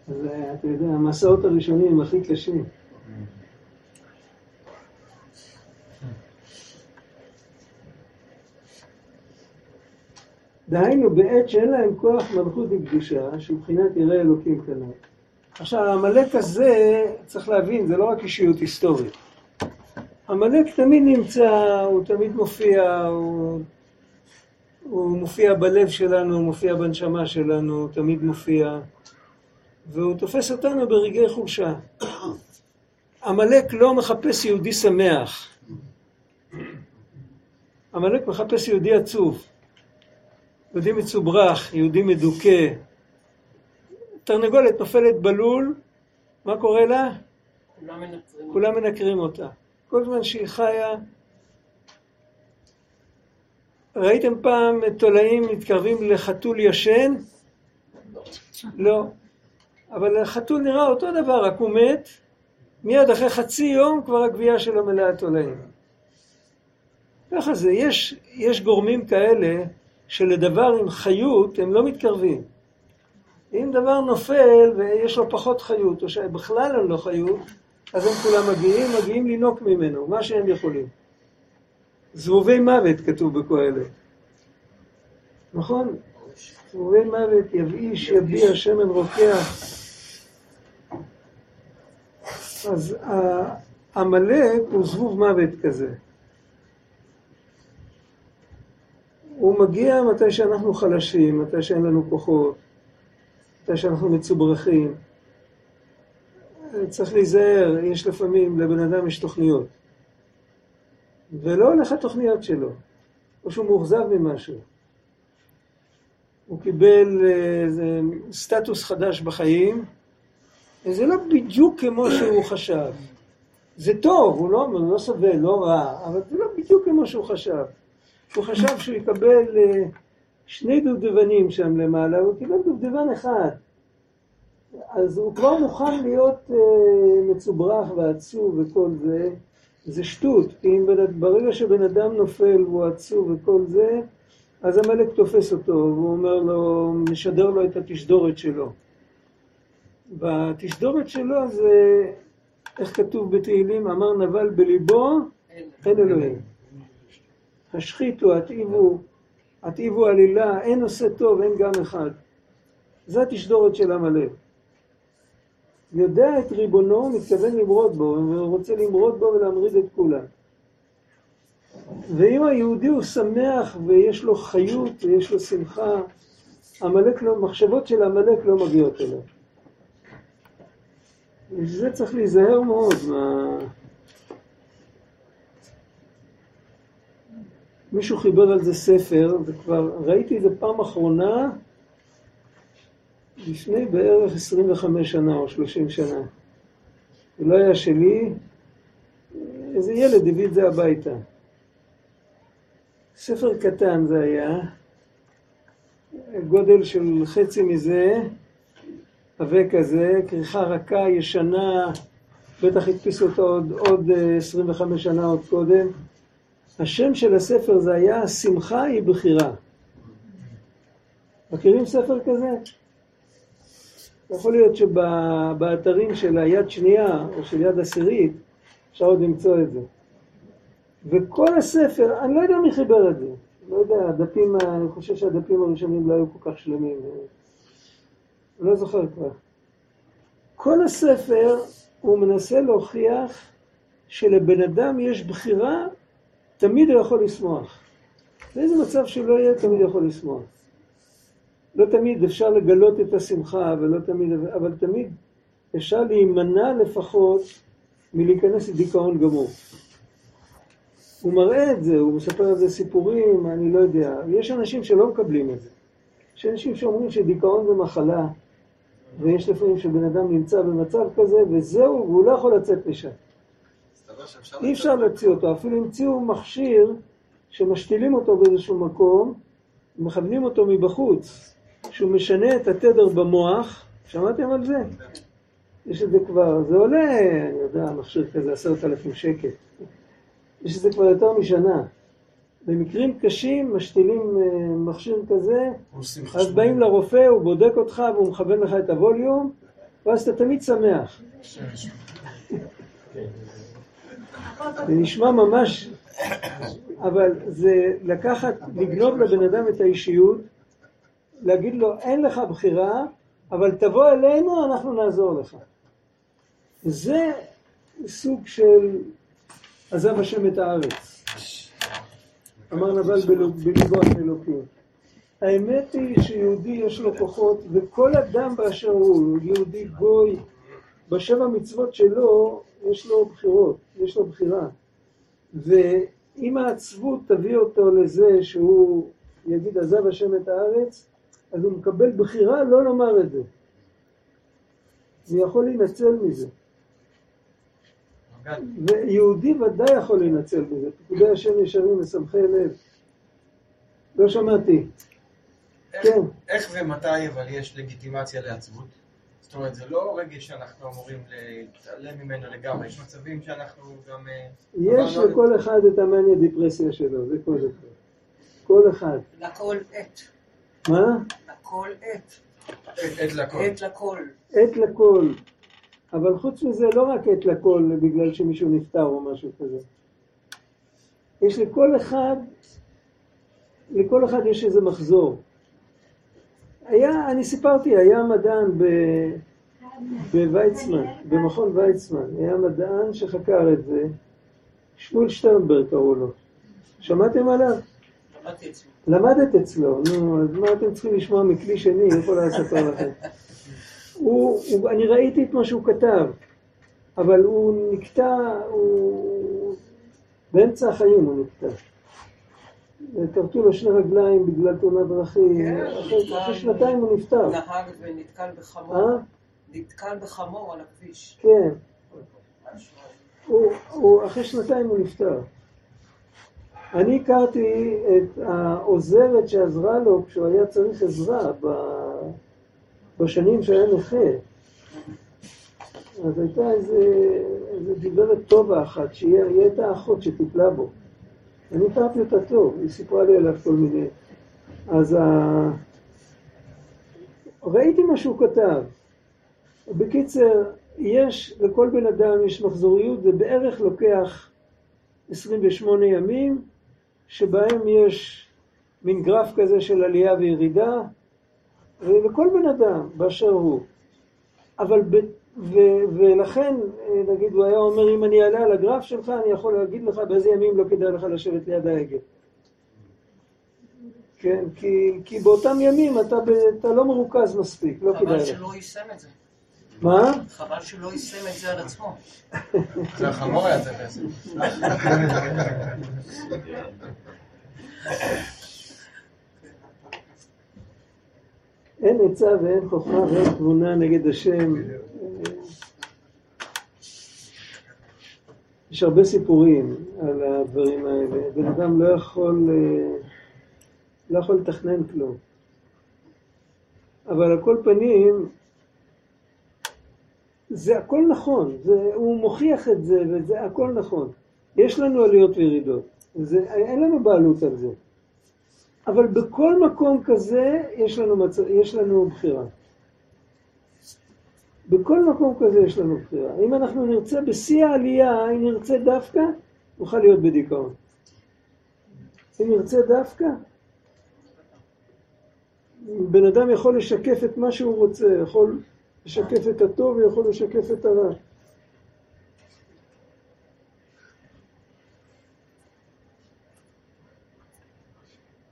אז אה, אתה יודע, המסעות הראשונים הם הכי קשים. דהיינו, בעת שאין להם כוח מלכות וקדושה, שמבחינת ירא אלוקים כנראה. עכשיו, העמלק הזה, צריך להבין, זה לא רק אישיות היסטורית. עמלק תמיד נמצא, הוא תמיד מופיע, הוא, הוא מופיע בלב שלנו, הוא מופיע בנשמה שלנו, הוא תמיד מופיע, והוא תופס אותנו ברגעי חולשה. עמלק לא מחפש יהודי שמח. עמלק מחפש יהודי עצוב. יהודי מצוברח, יהודי מדוכא. תרנגולת נופלת בלול, מה קורה לה? כולם מנצרים. כולם מנקרים אותה. כל זמן שהיא חיה... ראיתם פעם תולעים מתקרבים לחתול ישן? לא. אבל החתול נראה אותו דבר, רק הוא מת, מיד אחרי חצי יום כבר הגבייה שלו מלאה תולעים. ככה זה, יש, יש גורמים כאלה שלדבר עם חיות הם לא מתקרבים. אם דבר נופל ויש לו פחות חיות, או שבכלל אין לו חיות, אז הם כולם מגיעים, מגיעים לינוק ממנו, מה שהם יכולים. זבובי מוות כתוב בקהלת. נכון? זבובי מוות, יבאיש, יביע, שמן רוקח. אז עמלק הוא זבוב מוות כזה. הוא מגיע מתי שאנחנו חלשים, מתי שאין לנו כוחות, מתי שאנחנו מצוברחים. צריך להיזהר, יש לפעמים, לבן אדם יש תוכניות. ולא הולך התוכניות שלו, או שהוא מאוכזב ממשהו. הוא קיבל איזה סטטוס חדש בחיים, וזה לא בדיוק כמו שהוא חשב. זה טוב, הוא לא, הוא לא סובל, לא רע, אבל זה לא בדיוק כמו שהוא חשב. הוא חשב שהוא יקבל אה, שני דובדבנים שם למעלה, הוא קיבל דובדבן אחד. אז הוא כבר מוכן להיות אה, מצוברח ועצוב וכל זה, זה שטות, כי אם ברגע שבן אדם נופל והוא עצוב וכל זה, אז עמלק תופס אותו, והוא אומר לו, משדר לו את התשדורת שלו. בתשדורת שלו זה, איך כתוב בתהילים, אמר נבל בליבו, אין אלוהים. השחיתו, התעיבו, התעיבו עלילה, אין עושה טוב, אין גם אחד. זה התשדורת של עמלק. יודע את ריבונו, מתכוון למרוד בו, ורוצה למרוד בו ולהמריד את כולם. ואם היהודי הוא שמח ויש לו חיות ויש לו שמחה, עמלק לא, מחשבות של עמלק לא מגיעות אליו. וזה צריך להיזהר מאוד מה... מישהו חיבר על זה ספר, וכבר ראיתי את זה פעם אחרונה לפני בערך 25 שנה או 30 שנה. זה לא היה שלי, איזה ילד הביא את זה הביתה. ספר קטן זה היה, גודל של חצי מזה, עבה כזה, כריכה רכה, ישנה, בטח הדפיסו אותו עוד, עוד אה, 25 שנה עוד קודם. השם של הספר זה היה "שמחה היא בחירה". מכירים ספר כזה? יכול להיות שבאתרים של היד שנייה או של יד עשירית אפשר עוד למצוא את זה. וכל הספר, אני לא יודע מי חיבר את זה. לא יודע, הדפים, אני חושב שהדפים הראשונים לא היו כל כך שלמים. לא זוכר כבר. כל הספר הוא מנסה להוכיח שלבן אדם יש בחירה, תמיד הוא יכול לשמוח. באיזה מצב שלא יהיה, תמיד יכול לשמוח. לא תמיד אפשר לגלות את השמחה, ולא תמיד, אבל תמיד אפשר להימנע לפחות מלהיכנס לדיכאון גמור. הוא מראה את זה, הוא מספר על זה סיפורים, אני לא יודע. יש אנשים שלא מקבלים את זה. יש אנשים שאומרים שדיכאון זה מחלה, ויש לפעמים שבן אדם נמצא במצב כזה, וזהו, והוא לא יכול לצאת משם. אי אפשר להוציא אותו, אפילו המציאו מכשיר שמשתילים אותו באיזשהו מקום, מכוונים אותו מבחוץ, שהוא משנה את התדר במוח, שמעתם על זה? יש את זה כבר, זה עולה, אני יודע, מכשיר כזה עשרת אלפים שקל. יש את זה כבר יותר משנה. במקרים קשים משתילים אה, מכשיר כזה, אז באים לרופא, הוא בודק אותך והוא מכוון לך את הווליום, ואז אתה תמיד שמח. זה נשמע ממש, אבל זה לקחת, לגנוב לבן אדם את האישיות, להגיד לו, אין לך בחירה, אבל תבוא אלינו, אנחנו נעזור לך. זה סוג של עזב השם את הארץ. אמר נבל בליבו על אלוקים. האמת היא שיהודי יש לו כוחות, וכל אדם באשר הוא, יהודי גוי, בשבע מצוות שלו יש לו בחירות, יש לו בחירה. ואם העצבות תביא אותו לזה שהוא יגיד עזב השם את הארץ, אז הוא מקבל בחירה לא לומר את זה. הוא יכול להינצל מזה. ויהודי ודאי יכול להינצל מזה. פקודי השם ישרים ושמחי לב. לא שמעתי. איך- כן. איך ומתי אבל יש לגיטימציה לעצבות? זאת אומרת, זה לא רגש שאנחנו אמורים להתעלם ממנו לגמרי, יש מצבים שאנחנו גם... אה, יש עברנו- לכל אחד את המאניה דיפרסיה שלו, זה כל אחד. כל אחד. לכל עת. מה? לכל עת. עת- עת לכל. עת לכל. עת לכל. אבל חוץ מזה, לא רק עת לכל בגלל שמישהו נפטר או משהו כזה. יש לכל אחד, לכל אחד יש איזה מחזור. היה, אני סיפרתי, היה מדען ב, בוויצמן, במכון ויצמן, היה מדען שחקר את זה, שמואל שטרנברג קראו לו. שמעתם עליו? למדתי אצלו. למדת אצלו, נו, אז מה אתם צריכים לשמוע מכלי שני, איפה אספר לכם? הוא, הוא, אני ראיתי את מה שהוא כתב, אבל הוא נקטע, הוא... באמצע החיים הוא נקטע. כרתו לו שני רגליים בגלל תאונת דרכים, כן, אחרי, שנתיים הוא נפטר. נהג ונתקל בחמור. אה? נתקל בחמור על הכביש. כן, הוא, אחרי שנתיים הוא נפטר. אני הכרתי את העוזרת שעזרה לו כשהוא היה צריך עזרה בשנים שהיה נכה. אז הייתה איזה, איזה גברת טובה אחת, שהיא היא הייתה אחות שטיפלה בו. אני הכרתי אותה טוב, היא סיפרה לי עליו כל מיני. אז ה... ראיתי מה שהוא כתב. בקיצר, יש, לכל בן אדם יש מחזוריות, זה בערך לוקח 28 ימים, שבהם יש מין גרף כזה של עלייה וירידה, לכל בן אדם באשר הוא. אבל. ו... ולכן, נגיד, הוא היה אומר, אם אני אעלה על הגרף שלך, אני יכול להגיד לך באיזה ימים לא כדאי לך לשבת ליד ההגה. כן, כי, כי באותם ימים אתה, ב... אתה לא מרוכז מספיק, לא כדאי חבל לך. שלא יישם את זה. מה? חבל שלא יישם את זה על עצמו. זה החמור היה צריך לעשות. אין עצה ואין חוכמה ואין תבונה נגד השם. יש הרבה סיפורים על הדברים האלה. בן אדם לא יכול, אה, לא יכול לתכנן כלום. אבל על כל פנים, זה הכל נכון, זה, הוא מוכיח את זה וזה הכל נכון. יש לנו עליות וירידות, זה, אין לנו בעלות על זה. אבל בכל מקום כזה יש לנו, מצ... יש לנו בחירה. בכל מקום כזה יש לנו בחירה. אם אנחנו נרצה בשיא העלייה, אם נרצה דווקא, נוכל להיות בדיכאון. אם נרצה דווקא, בן אדם יכול לשקף את מה שהוא רוצה, יכול לשקף את הטוב ויכול לשקף את הרע.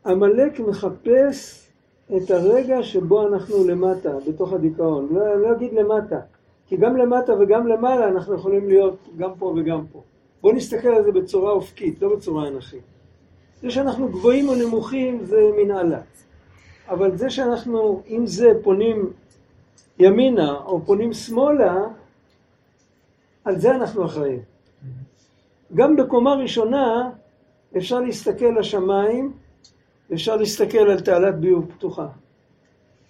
עמלק מחפש את הרגע שבו אנחנו למטה, בתוך הדיכאון. לא, לא אגיד למטה, כי גם למטה וגם למעלה אנחנו יכולים להיות גם פה וגם פה. בואו נסתכל על זה בצורה אופקית, לא בצורה אנכית. זה שאנחנו גבוהים או נמוכים זה מנהלה. אבל זה שאנחנו, אם זה פונים ימינה או פונים שמאלה, על זה אנחנו אחראים. גם בקומה ראשונה אפשר להסתכל לשמיים, אפשר להסתכל על תעלת ביוב פתוחה.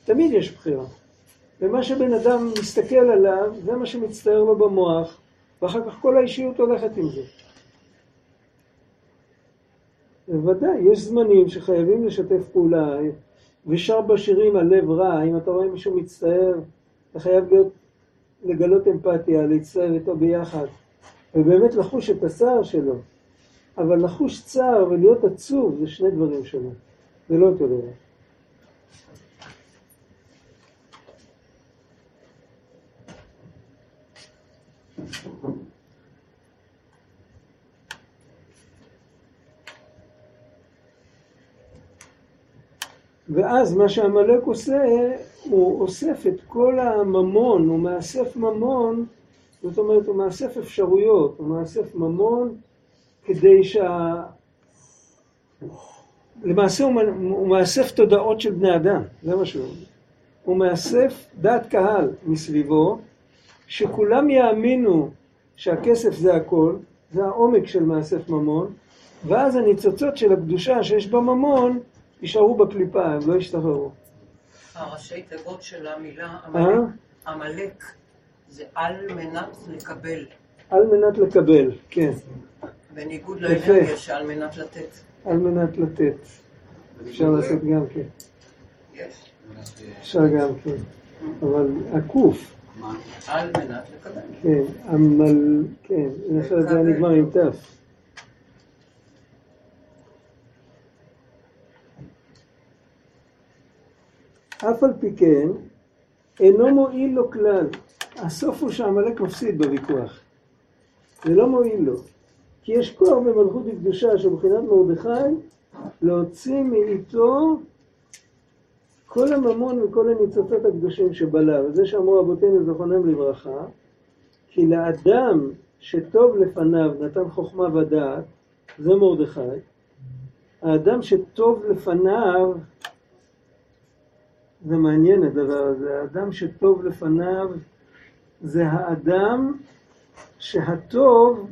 תמיד יש בחירה. ומה שבן אדם מסתכל עליו, זה מה שמצטער לו במוח, ואחר כך כל האישיות הולכת עם זה. בוודאי, יש זמנים שחייבים לשתף פעולה, ושר בשירים הלב רע, אם אתה רואה מישהו מצטער, אתה חייב להיות, לגלות אמפתיה, להצטער איתו ביחד, ובאמת לחוש את הצער שלו. אבל לחוש צער ולהיות עצוב זה שני דברים שונים, זה לא אותו דבר. ואז מה שעמלק עושה, הוא אוסף את כל הממון, הוא מאסף ממון, זאת אומרת, הוא מאסף אפשרויות, הוא מאסף ממון כדי שה... למעשה הוא, הוא מאסף תודעות של בני אדם, זה מה שהוא אומר. הוא מאסף דעת קהל מסביבו, שכולם יאמינו שהכסף זה הכל, זה העומק של מאסף ממון, ואז הניצוצות של הקדושה שיש בממון יישארו בקליפה, הם לא ישתחררו. הראשי תיבות של המילה אה? עמלק, עמלק זה על מנת לקבל, על מנת לקבל, כן, בניגוד. לאנרגיה שעל מנת לתת. על מנת לתת. אפשר לעשות גם כן. אפשר גם כן. אבל הקוף, על מנת לקבל. כן, עמל, כן, זה היה נגמר עם תף. אף על פי כן, אינו מועיל לו כלל. הסוף הוא שעמלק מפסיד בוויכוח. זה לא מועיל לו. כי יש כוח במלכות וקדושה שבחינת מרדכי להוציא מאיתו כל הממון וכל הניצוצות הקדושים שבלה. וזה שאמרו רבותינו זכרונם לברכה, כי לאדם שטוב לפניו נתן חוכמה ודעת, זה מרדכי. האדם שטוב לפניו, זה מעניין הדבר הזה, האדם שטוב לפניו זה האדם שהטוב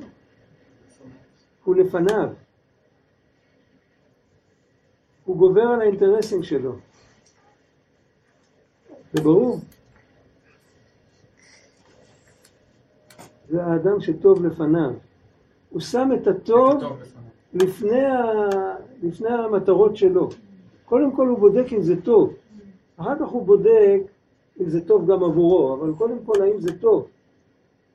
הוא לפניו. הוא גובר על האינטרסים שלו. זה ברור. זה האדם שטוב לפניו. הוא שם את הטוב. לפני, ה... לפני המטרות שלו. קודם כל הוא בודק אם זה טוב. אחר כך הוא בודק אם זה טוב גם עבורו, אבל קודם כל האם זה טוב.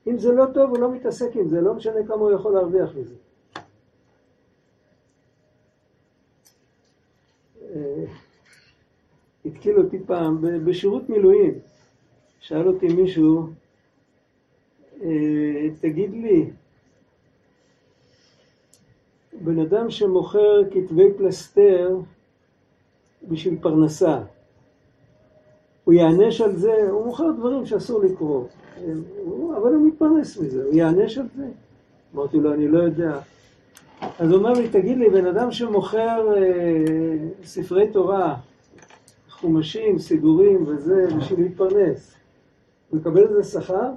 אם זה לא טוב הוא לא מתעסק עם זה, לא משנה כמה הוא יכול להרוויח מזה. אה, התקיל אותי פעם, בשירות מילואים, שאל אותי מישהו, אה, תגיד לי, בן אדם שמוכר כתבי פלסתר בשביל פרנסה, הוא יענש על זה, הוא מוכר דברים שאסור לקרוא, אבל הוא מתפרנס מזה, הוא יענש על זה? אמרתי לו, אני לא יודע. אז הוא אומר לי, תגיד לי, בן אדם שמוכר אה, ספרי תורה, חומשים, סידורים וזה, בשביל להתפרנס, הוא יקבל על זה שכר?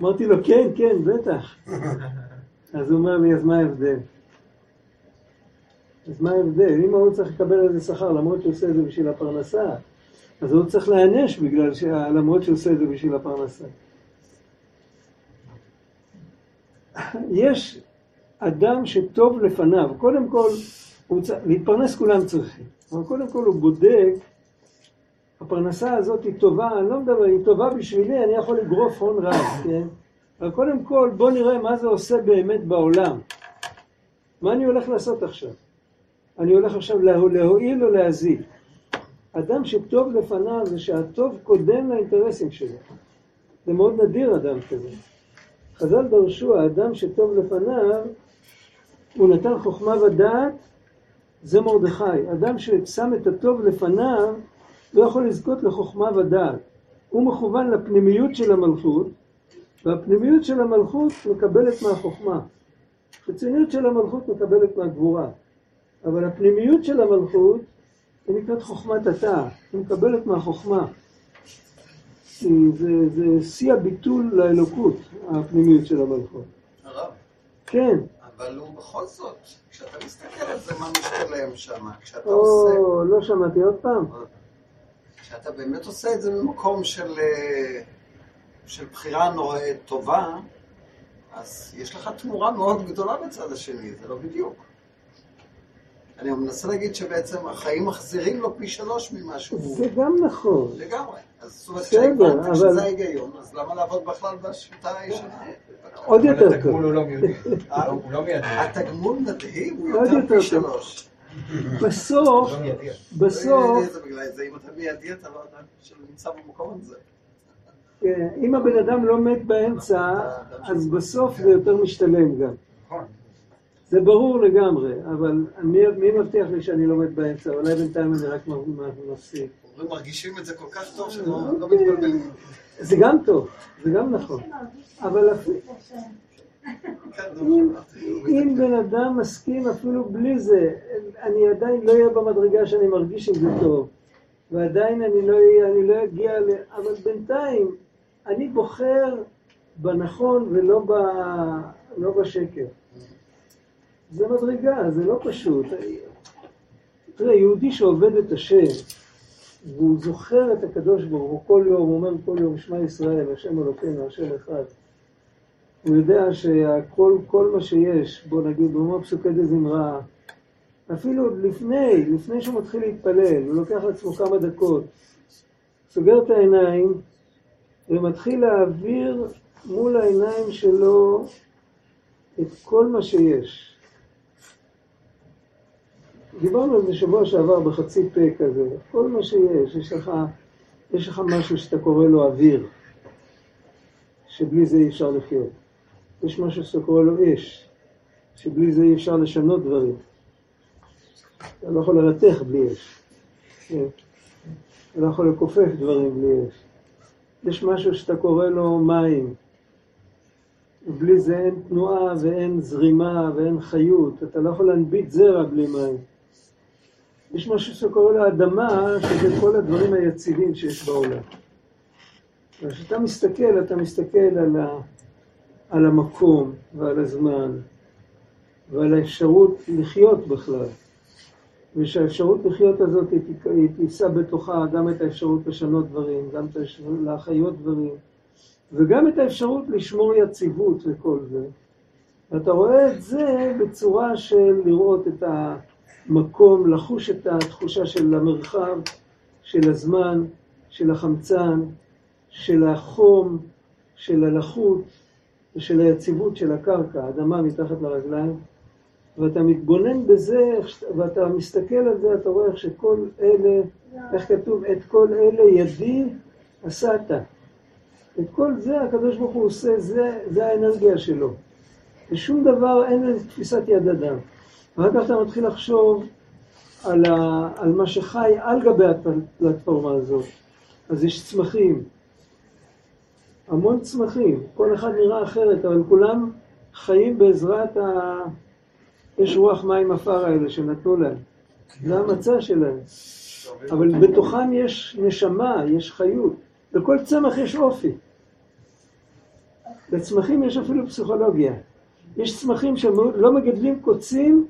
אמרתי לו, כן, כן, בטח. אז הוא אומר לי, אז מה ההבדל? אז מה ההבדל? אם הוא צריך לקבל על זה שכר למרות שהוא עושה את זה בשביל הפרנסה, אז הוא צריך להיענש בגלל ש... למרות שהוא עושה את זה בשביל הפרנסה. יש אדם שטוב לפניו, קודם כל, הוא צ... להתפרנס כולם צריכים, אבל קודם כל הוא בודק, הפרנסה הזאת היא טובה, אני לא מדבר, היא טובה בשבילי, אני יכול לגרוף הון רב, כן? אבל קודם כל בוא נראה מה זה עושה באמת בעולם. מה אני הולך לעשות עכשיו? אני הולך עכשיו לה- להועיל או להזיק. אדם שטוב לפניו זה שהטוב קודם לאינטרסים שלו. זה מאוד נדיר אדם כזה. חז"ל דרשו, האדם שטוב לפניו, הוא נתן חוכמה ודעת, זה מרדכי. אדם ששם את הטוב לפניו, לא יכול לזכות לחוכמה ודעת. הוא מכוון לפנימיות של המלכות, והפנימיות של המלכות מקבלת מהחוכמה. החיצוניות של המלכות מקבלת מהגבורה. אבל הפנימיות של המלכות היא נקראת חוכמת התא, היא מקבלת מהחוכמה. זה, זה שיא הביטול לאלוקות, הפנימיות של המלכות. הרב, כן, אבל הוא בכל זאת, כשאתה מסתכל על זה, מה משתלם שם? כשאתה עושה, או, לא שמעתי עוד פעם. כשאתה באמת עושה את זה ממקום של, אה, של בחירה נורא טובה, אז יש לך תמורה מאוד גדולה בצד השני, זה לא בדיוק. אני מנסה להגיד שבעצם החיים מחזירים לו פי שלוש ממה שהוא זה גם נכון. לגמרי. אז זאת אומרת, אבל- שזה ההיגיון, אז למה לעבוד בכלל בשיטה הישנה? עוד יותר טוב. התגמול הוא לא מיידי. אה, הוא לא מיידי. התגמול מדהים, הוא יותר פי. שלוש. בסוף, לא. בסוף, זה בגלל זה, אם אתה מיידי, אתה לא יודע שנמצא במקום הזה. כן, אם הבן אדם לא מת באמצע, אז בסוף זה יותר משתלם גם. נכון. זה ברור לגמרי, אבל מי, מי מבטיח לי שאני מת באמצע? אולי בינתיים אני רק מפסיק. אומרים, מרגישים את זה כל כך טוב שלא לא מתבלבלים. זה גם טוב, זה גם נכון. אבל כן, אם, בן אדם מסכים אפילו בלי זה, אני עדיין לא אהיה במדרגה שאני מרגיש עם זה טוב, ועדיין אני לא, אני לא אגיע ל... אבל בינתיים אני בוחר בנכון ולא ב, לא בשקר. זה מדרגה, זה לא פשוט. תראה, יהודי שעובד את השם, והוא זוכר את הקדוש ברוך הוא כל יום, הוא אומר כל יום, שמע ישראל, השם אלוקינו, השם אחד. הוא יודע שהכל, כל מה שיש, בוא נגיד, הוא אומר פסוקי דזמרה, אפילו עוד לפני, לפני שהוא מתחיל להתפלל, הוא לוקח לעצמו כמה דקות, סוגר את העיניים ומתחיל להעביר מול העיניים שלו את כל מה שיש. דיברנו על זה שבוע שעבר בחצי פה כזה, כל מה שיש, יש לך, יש לך משהו שאתה קורא לו אוויר, שבלי זה אי אפשר לחיות. יש משהו שאתה קורא לו אש, שבלי זה אי אפשר לשנות דברים. אתה לא יכול לרתך בלי אש. אתה לא יכול לכופף דברים בלי אש. יש משהו שאתה קורא לו מים. ובלי זה אין תנועה ואין זרימה ואין חיות. אתה לא יכול להנביט זרע בלי מים. יש משהו שאתה קורא לו אדמה, שזה כל הדברים היציבים שיש בעולם. וכשאתה מסתכל, אתה מסתכל על, ה, על המקום ועל הזמן ועל האפשרות לחיות בכלל. ושהאפשרות לחיות הזאת היא היא תישא בתוכה גם את האפשרות לשנות דברים, גם את האפשרות להחיות דברים, וגם את האפשרות לשמור יציבות וכל זה. ואתה רואה את זה בצורה של לראות את המקום, לחוש את התחושה של המרחב, של הזמן, של החמצן, של החום, של הלחות ושל היציבות של הקרקע, האדמה מתחת לרגליים. ואתה מתבונן בזה, ואתה מסתכל על זה, אתה רואה איך שכל אלה, איך כתוב, את כל אלה ידי עשת. את כל זה הקדוש ברוך הוא עושה, זה, זה האנרגיה שלו. ושום דבר, אין לזה תפיסת יד אדם. ואחר כך אתה מתחיל לחשוב על, ה, על מה שחי על גבי הפלטפורמה הזאת. אז יש צמחים, המון צמחים, כל אחד נראה אחרת, אבל כולם חיים בעזרת ה... יש רוח מים עפר האלה שנתנו להם. זה המצע שלהם. אבל בתוכם יש נשמה, יש חיות. לכל צמח יש אופי. לצמחים יש אפילו פסיכולוגיה. יש צמחים שלא מגדלים קוצים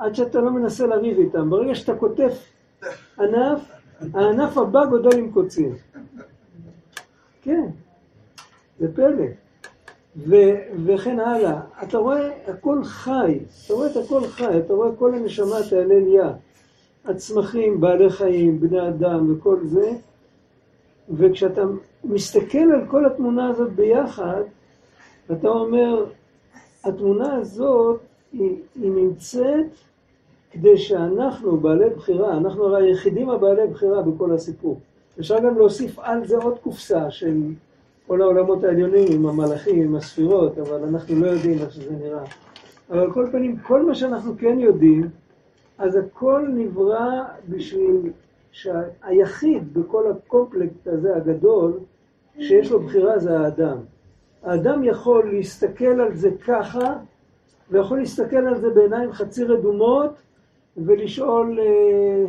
עד שאתה לא מנסה לריב איתם. ברגע שאתה קוטף ענף, הענף הבא גודל עם קוצים. כן, זה פלא. ו- וכן הלאה. אתה רואה הכל חי, אתה רואה את הכל חי, אתה רואה כל הנשמה תהלל יה. הצמחים, בעלי חיים, בני אדם וכל זה, וכשאתה מסתכל על כל התמונה הזאת ביחד, אתה אומר, התמונה הזאת היא, היא נמצאת כדי שאנחנו, בעלי בחירה, אנחנו הרי היחידים הבעלי בחירה בכל הסיפור. אפשר גם להוסיף על זה עוד קופסה של כל העולמות העליונים עם המלאכים, עם הספירות, אבל אנחנו לא יודעים איך שזה נראה. אבל על כל פנים, כל מה שאנחנו כן יודעים, אז הכל נברא בשביל שהיחיד בכל הקומפלקט הזה הגדול, שיש לו בחירה זה האדם. האדם יכול להסתכל על זה ככה, ויכול להסתכל על זה בעיניים חצי רדומות, ולשאול אה,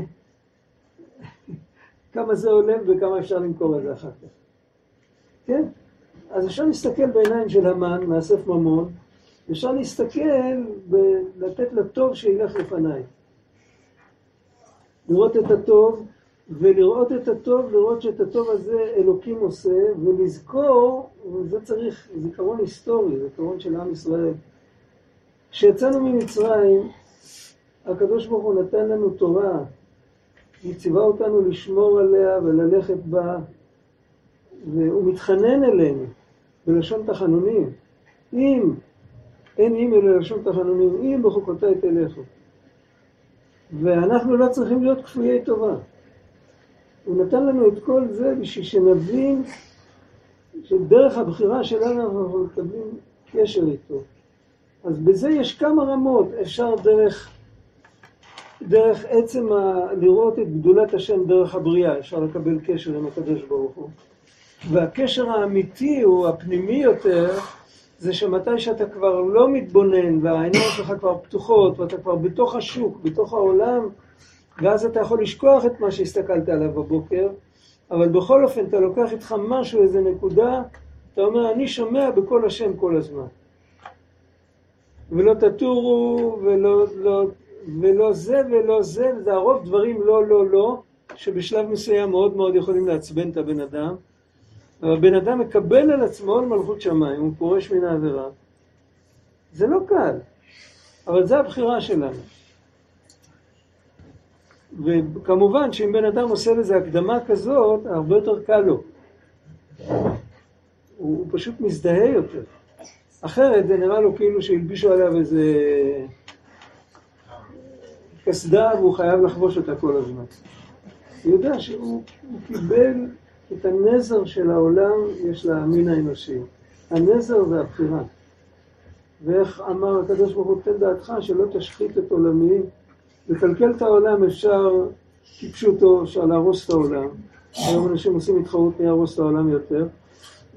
כמה זה עולה וכמה אפשר למכור את זה אחר כך. כן? אז אפשר להסתכל בעיניים של המן, מאסף ממון, אפשר להסתכל ולתת לטוב שילך לפניי. לראות את הטוב, ולראות את הטוב, לראות שאת הטוב הזה אלוקים עושה, ולזכור, וזה צריך זיכרון היסטורי, זיכרון של עם ישראל. כשיצאנו ממצרים, הקדוש ברוך הוא נתן לנו תורה, היא ציווה אותנו לשמור עליה וללכת בה, והוא מתחנן אלינו בלשון תחנונים. אם, אין אם אלא לשון תחנונים, אם בחוקותיי תלכו. ואנחנו לא צריכים להיות כפויי טובה. הוא נתן לנו את כל זה בשביל שנבין שדרך הבחירה שלנו אנחנו מקבלים קשר איתו. אז בזה יש כמה רמות, אפשר דרך, דרך עצם ה... לראות את גדולת השם דרך הבריאה, אפשר לקבל קשר עם הקדוש ברוך הוא. והקשר האמיתי הוא הפנימי יותר, זה שמתי שאתה כבר לא מתבונן והעיניים שלך כבר פתוחות ואתה כבר בתוך השוק, בתוך העולם, ואז אתה יכול לשכוח את מה שהסתכלת עליו בבוקר, אבל בכל אופן אתה לוקח איתך משהו, איזה נקודה, אתה אומר, אני שומע בקול השם כל הזמן. ולא תטורו, ולא, לא, ולא זה ולא זה, זה הרוב דברים לא, לא, לא, שבשלב מסוים מאוד מאוד יכולים לעצבן את הבן אדם. אבל הבן אדם מקבל על עצמו על מלכות שמיים, הוא פורש מן העבירה. זה לא קל, אבל זו הבחירה שלנו. וכמובן שאם בן אדם עושה לזה הקדמה כזאת, הרבה יותר קל לו. הוא, פשוט מזדהה יותר. אחרת זה נראה לו כאילו שהלבישו עליו איזה קסדה והוא חייב לחבוש אותה כל הזמן. הוא יודע שהוא הוא קיבל את הנזר של העולם, יש למין האנושי. הנזר זה הבחירה. ואיך אמר הקדוש ברוך הוא, תן דעתך שלא תשחית את עולמי. לקלקל את העולם אפשר, כפשוטו, אפשר להרוס את העולם. היום אנשים עושים התחרות מי יהרוס את העולם יותר.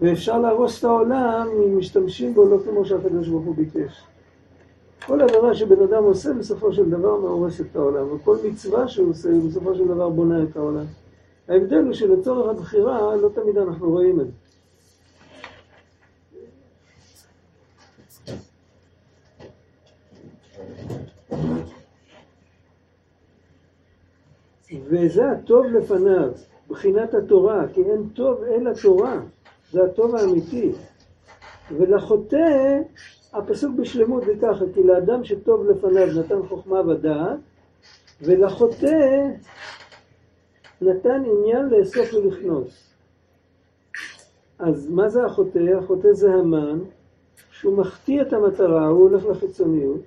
ואפשר להרוס את העולם אם משתמשים בו לא כמו שהקדוש ברוך הוא ביקש. כל עבירה שבן אדם עושה בסופו של דבר מהורס את העולם, וכל מצווה שהוא עושה בסופו של דבר בונה את העולם. ההבדל הוא שלצורך הבחירה לא תמיד אנחנו רואים את זה. וזה הטוב לפניו, בחינת התורה, כי אין טוב אלא תורה, זה הטוב האמיתי. ולחוטא, הפסוק בשלמות זה ככה, כי לאדם שטוב לפניו נתן חוכמה ודעת, ולחוטא נתן עניין לאסוף ולכנוס. אז מה זה החוטא? החוטא זה המן, שהוא מחטיא את המטרה, הוא הולך לחיצוניות.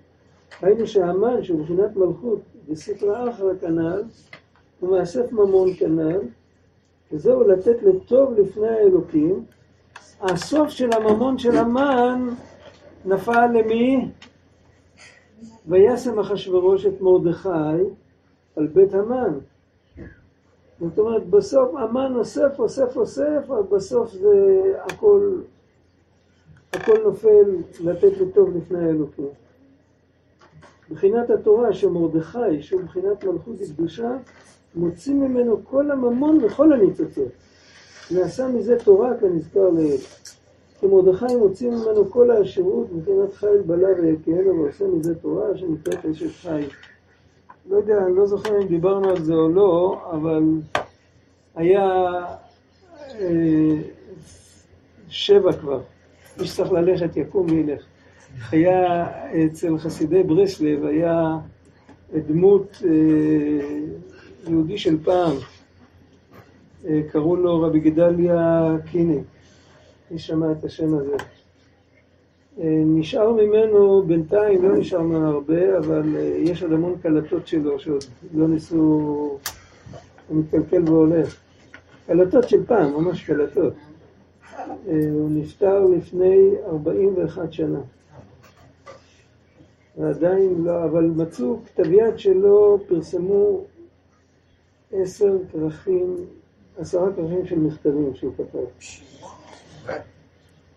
היינו שהמן, שהוא מבחינת מלכות, בספרה אחרא כנ"ל, הוא מאסף ממון כנ"ל, וזהו לתת לטוב לפני האלוקים. הסוף של הממון של המן נפל למי? וישם אחשורוש את מרדכי על בית המן. זאת אומרת, בסוף המן אוסף, אוסף, אוסף, אבל בסוף זה הכל, הכל נופל לתת לטוב לפני האלוקים. מבחינת התורה שמרדכי, שהוא מבחינת מלכות וקדושה, מוציא ממנו כל הממון וכל הניצוצות. נעשה מזה תורה כנזכר לעיל. כי מרדכי מוציא ממנו כל העשירות מבחינת חיל בלה ויקהנה ועושה מזה תורה שנקראת אשת חיל. לא יודע, אני לא זוכר אם דיברנו על זה או לא, אבל היה אה, שבע כבר. מי שצריך ללכת יקום וילך. היה אצל חסידי ברסלב, היה דמות אה, יהודי של פעם, אה, קראו לו רבי גדליה קיני, מי שמע את השם הזה. אה, נשאר ממנו בינתיים, לא נשאר ממנו הרבה, אבל יש עוד המון קלטות שלו שעוד לא ניסו, הוא מתקלקל והולך. קלטות של פעם, ממש קלטות. הוא נפטר לפני 41 שנה. ועדיין לא, אבל מצאו כתב יד שלו, פרסמו עשר כרכים, עשרה כרכים של מכתבים שהוא כתב.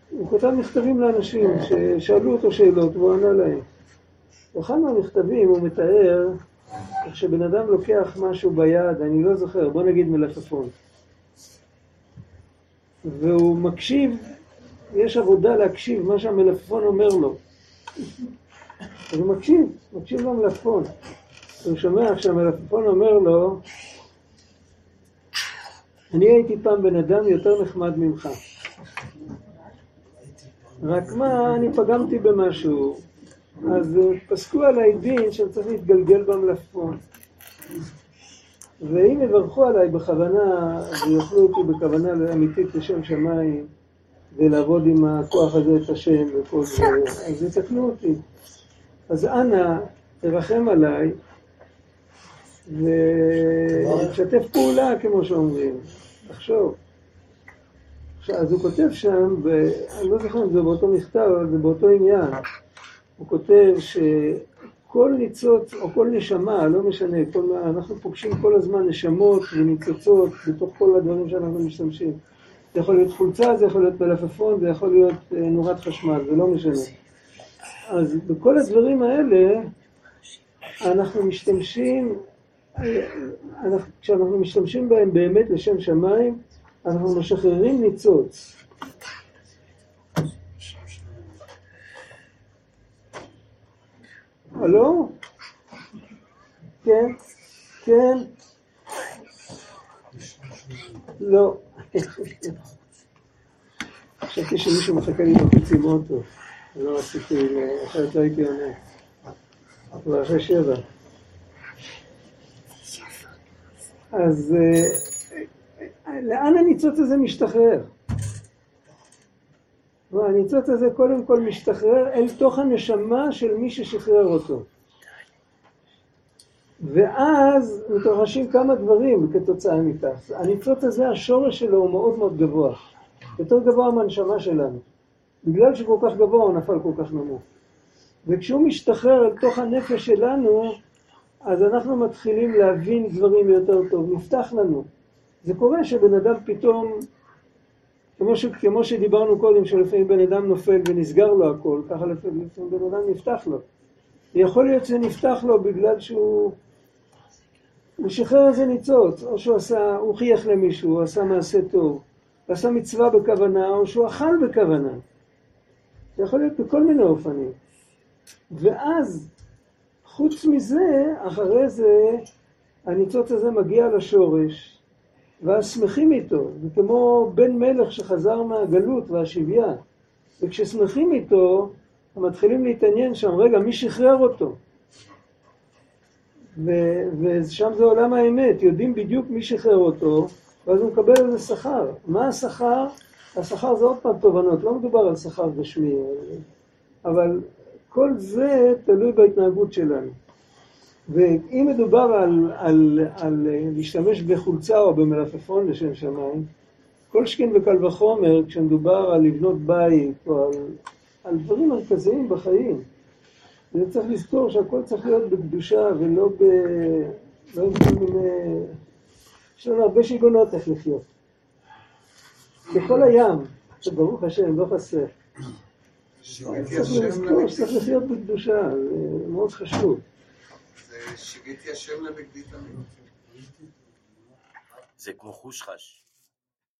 הוא כתב מכתבים לאנשים ששאלו אותו שאלות והוא ענה להם. באחד מהמכתבים הוא מתאר איך שבן אדם לוקח משהו ביד, אני לא זוכר, בוא נגיד מלפפון. והוא מקשיב, יש עבודה להקשיב מה שהמלפפון אומר לו. אז הוא מקשיב, מקשיב למלפפון. הוא שומע כשהמלפפון אומר לו, אני הייתי פעם בן אדם יותר נחמד ממך. רק מה, אני פגמתי במשהו, אז פסקו עליי דין שאני צריך להתגלגל במלפפון. ואם יברכו עליי בכוונה, ויאכלו אותי בכוונה אמיתית לשם שמיים, ולעבוד עם הכוח הזה את השם וכל זה, אז יתקנו אותי. אז אנא, תרחם עליי, ותשתף פעולה, כמו שאומרים. תחשוב. אז הוא כותב שם, ואני לא זוכר אם זה באותו מכתב, אבל זה באותו עניין. הוא כותב שכל ניצוץ, או כל נשמה, לא משנה, כל, אנחנו פוגשים כל הזמן נשמות וניצוצות בתוך כל הדברים שאנחנו משתמשים. זה יכול להיות חולצה, זה יכול להיות מלפפון, זה יכול להיות אה, נורת חשמל, זה לא משנה. אז בכל הדברים האלה אנחנו משתמשים, אנחנו, כשאנחנו משתמשים בהם באמת לשם שמיים, אנחנו משחררים ניצוץ. הלו? כן? כן? לא. חשבתי שמישהו מחכה לי בחוץ עם אוטו. לא רציתי, אחרת לא הייתי עונה. כבר אחרי שבע. אז אה, לאן הניצוץ הזה משתחרר? הניצוץ הזה קודם כל משתחרר אל תוך הנשמה של מי ששחרר אותו. ואז מתרחשים כמה דברים כתוצאה מכך. הניצוץ הזה, השורש שלו הוא מאוד מאוד גבוה. יותר גבוה מהנשמה שלנו. בגלל שהוא כל כך גבוה הוא נפל כל כך נמוך. וכשהוא משתחרר אל תוך הנפש שלנו, אז אנחנו מתחילים להבין דברים יותר טוב, נפתח לנו. זה קורה שבן אדם פתאום, כמו, ש, כמו שדיברנו קודם, שלפעמים בן אדם נופל ונסגר לו הכל, ככה לפעמים בן אדם נפתח לו. יכול להיות שזה נפתח לו בגלל שהוא הוא שחרר איזה ניצוץ, או שהוא עשה, הוא חייך למישהו, הוא עשה מעשה טוב, הוא עשה מצווה בכוונה, או שהוא אכל בכוונה. זה יכול להיות בכל מיני אופנים. ואז, חוץ מזה, אחרי זה, הניצוץ הזה מגיע לשורש, ואז שמחים איתו. כמו בן מלך שחזר מהגלות והשביה. וכששמחים איתו, הם מתחילים להתעניין שם, רגע, מי שחרר אותו? ו- ושם זה עולם האמת, יודעים בדיוק מי שחרר אותו, ואז הוא מקבל על זה שכר. מה השכר? השכר זה עוד פעם תובנות, לא מדובר על שכר גשמי, אבל כל זה תלוי בהתנהגות שלנו. ואם מדובר על, על, על להשתמש בחולצה או במלפפון לשם שמיים, כל שכן וקל וחומר, כשמדובר על לבנות בית או על, על דברים מרכזיים בחיים, זה צריך לזכור שהכל צריך להיות בקדושה ולא ב... לא עם כל מיני... יש לנו הרבה שיגונות איך לחיות. בכל הים, שברוך השם, לא חסר. צריך לזכור. שצריך לחיות בקדושה, זה מאוד חשוב. שיוויתי השם למגדי תמיד. זה כמו חושחש.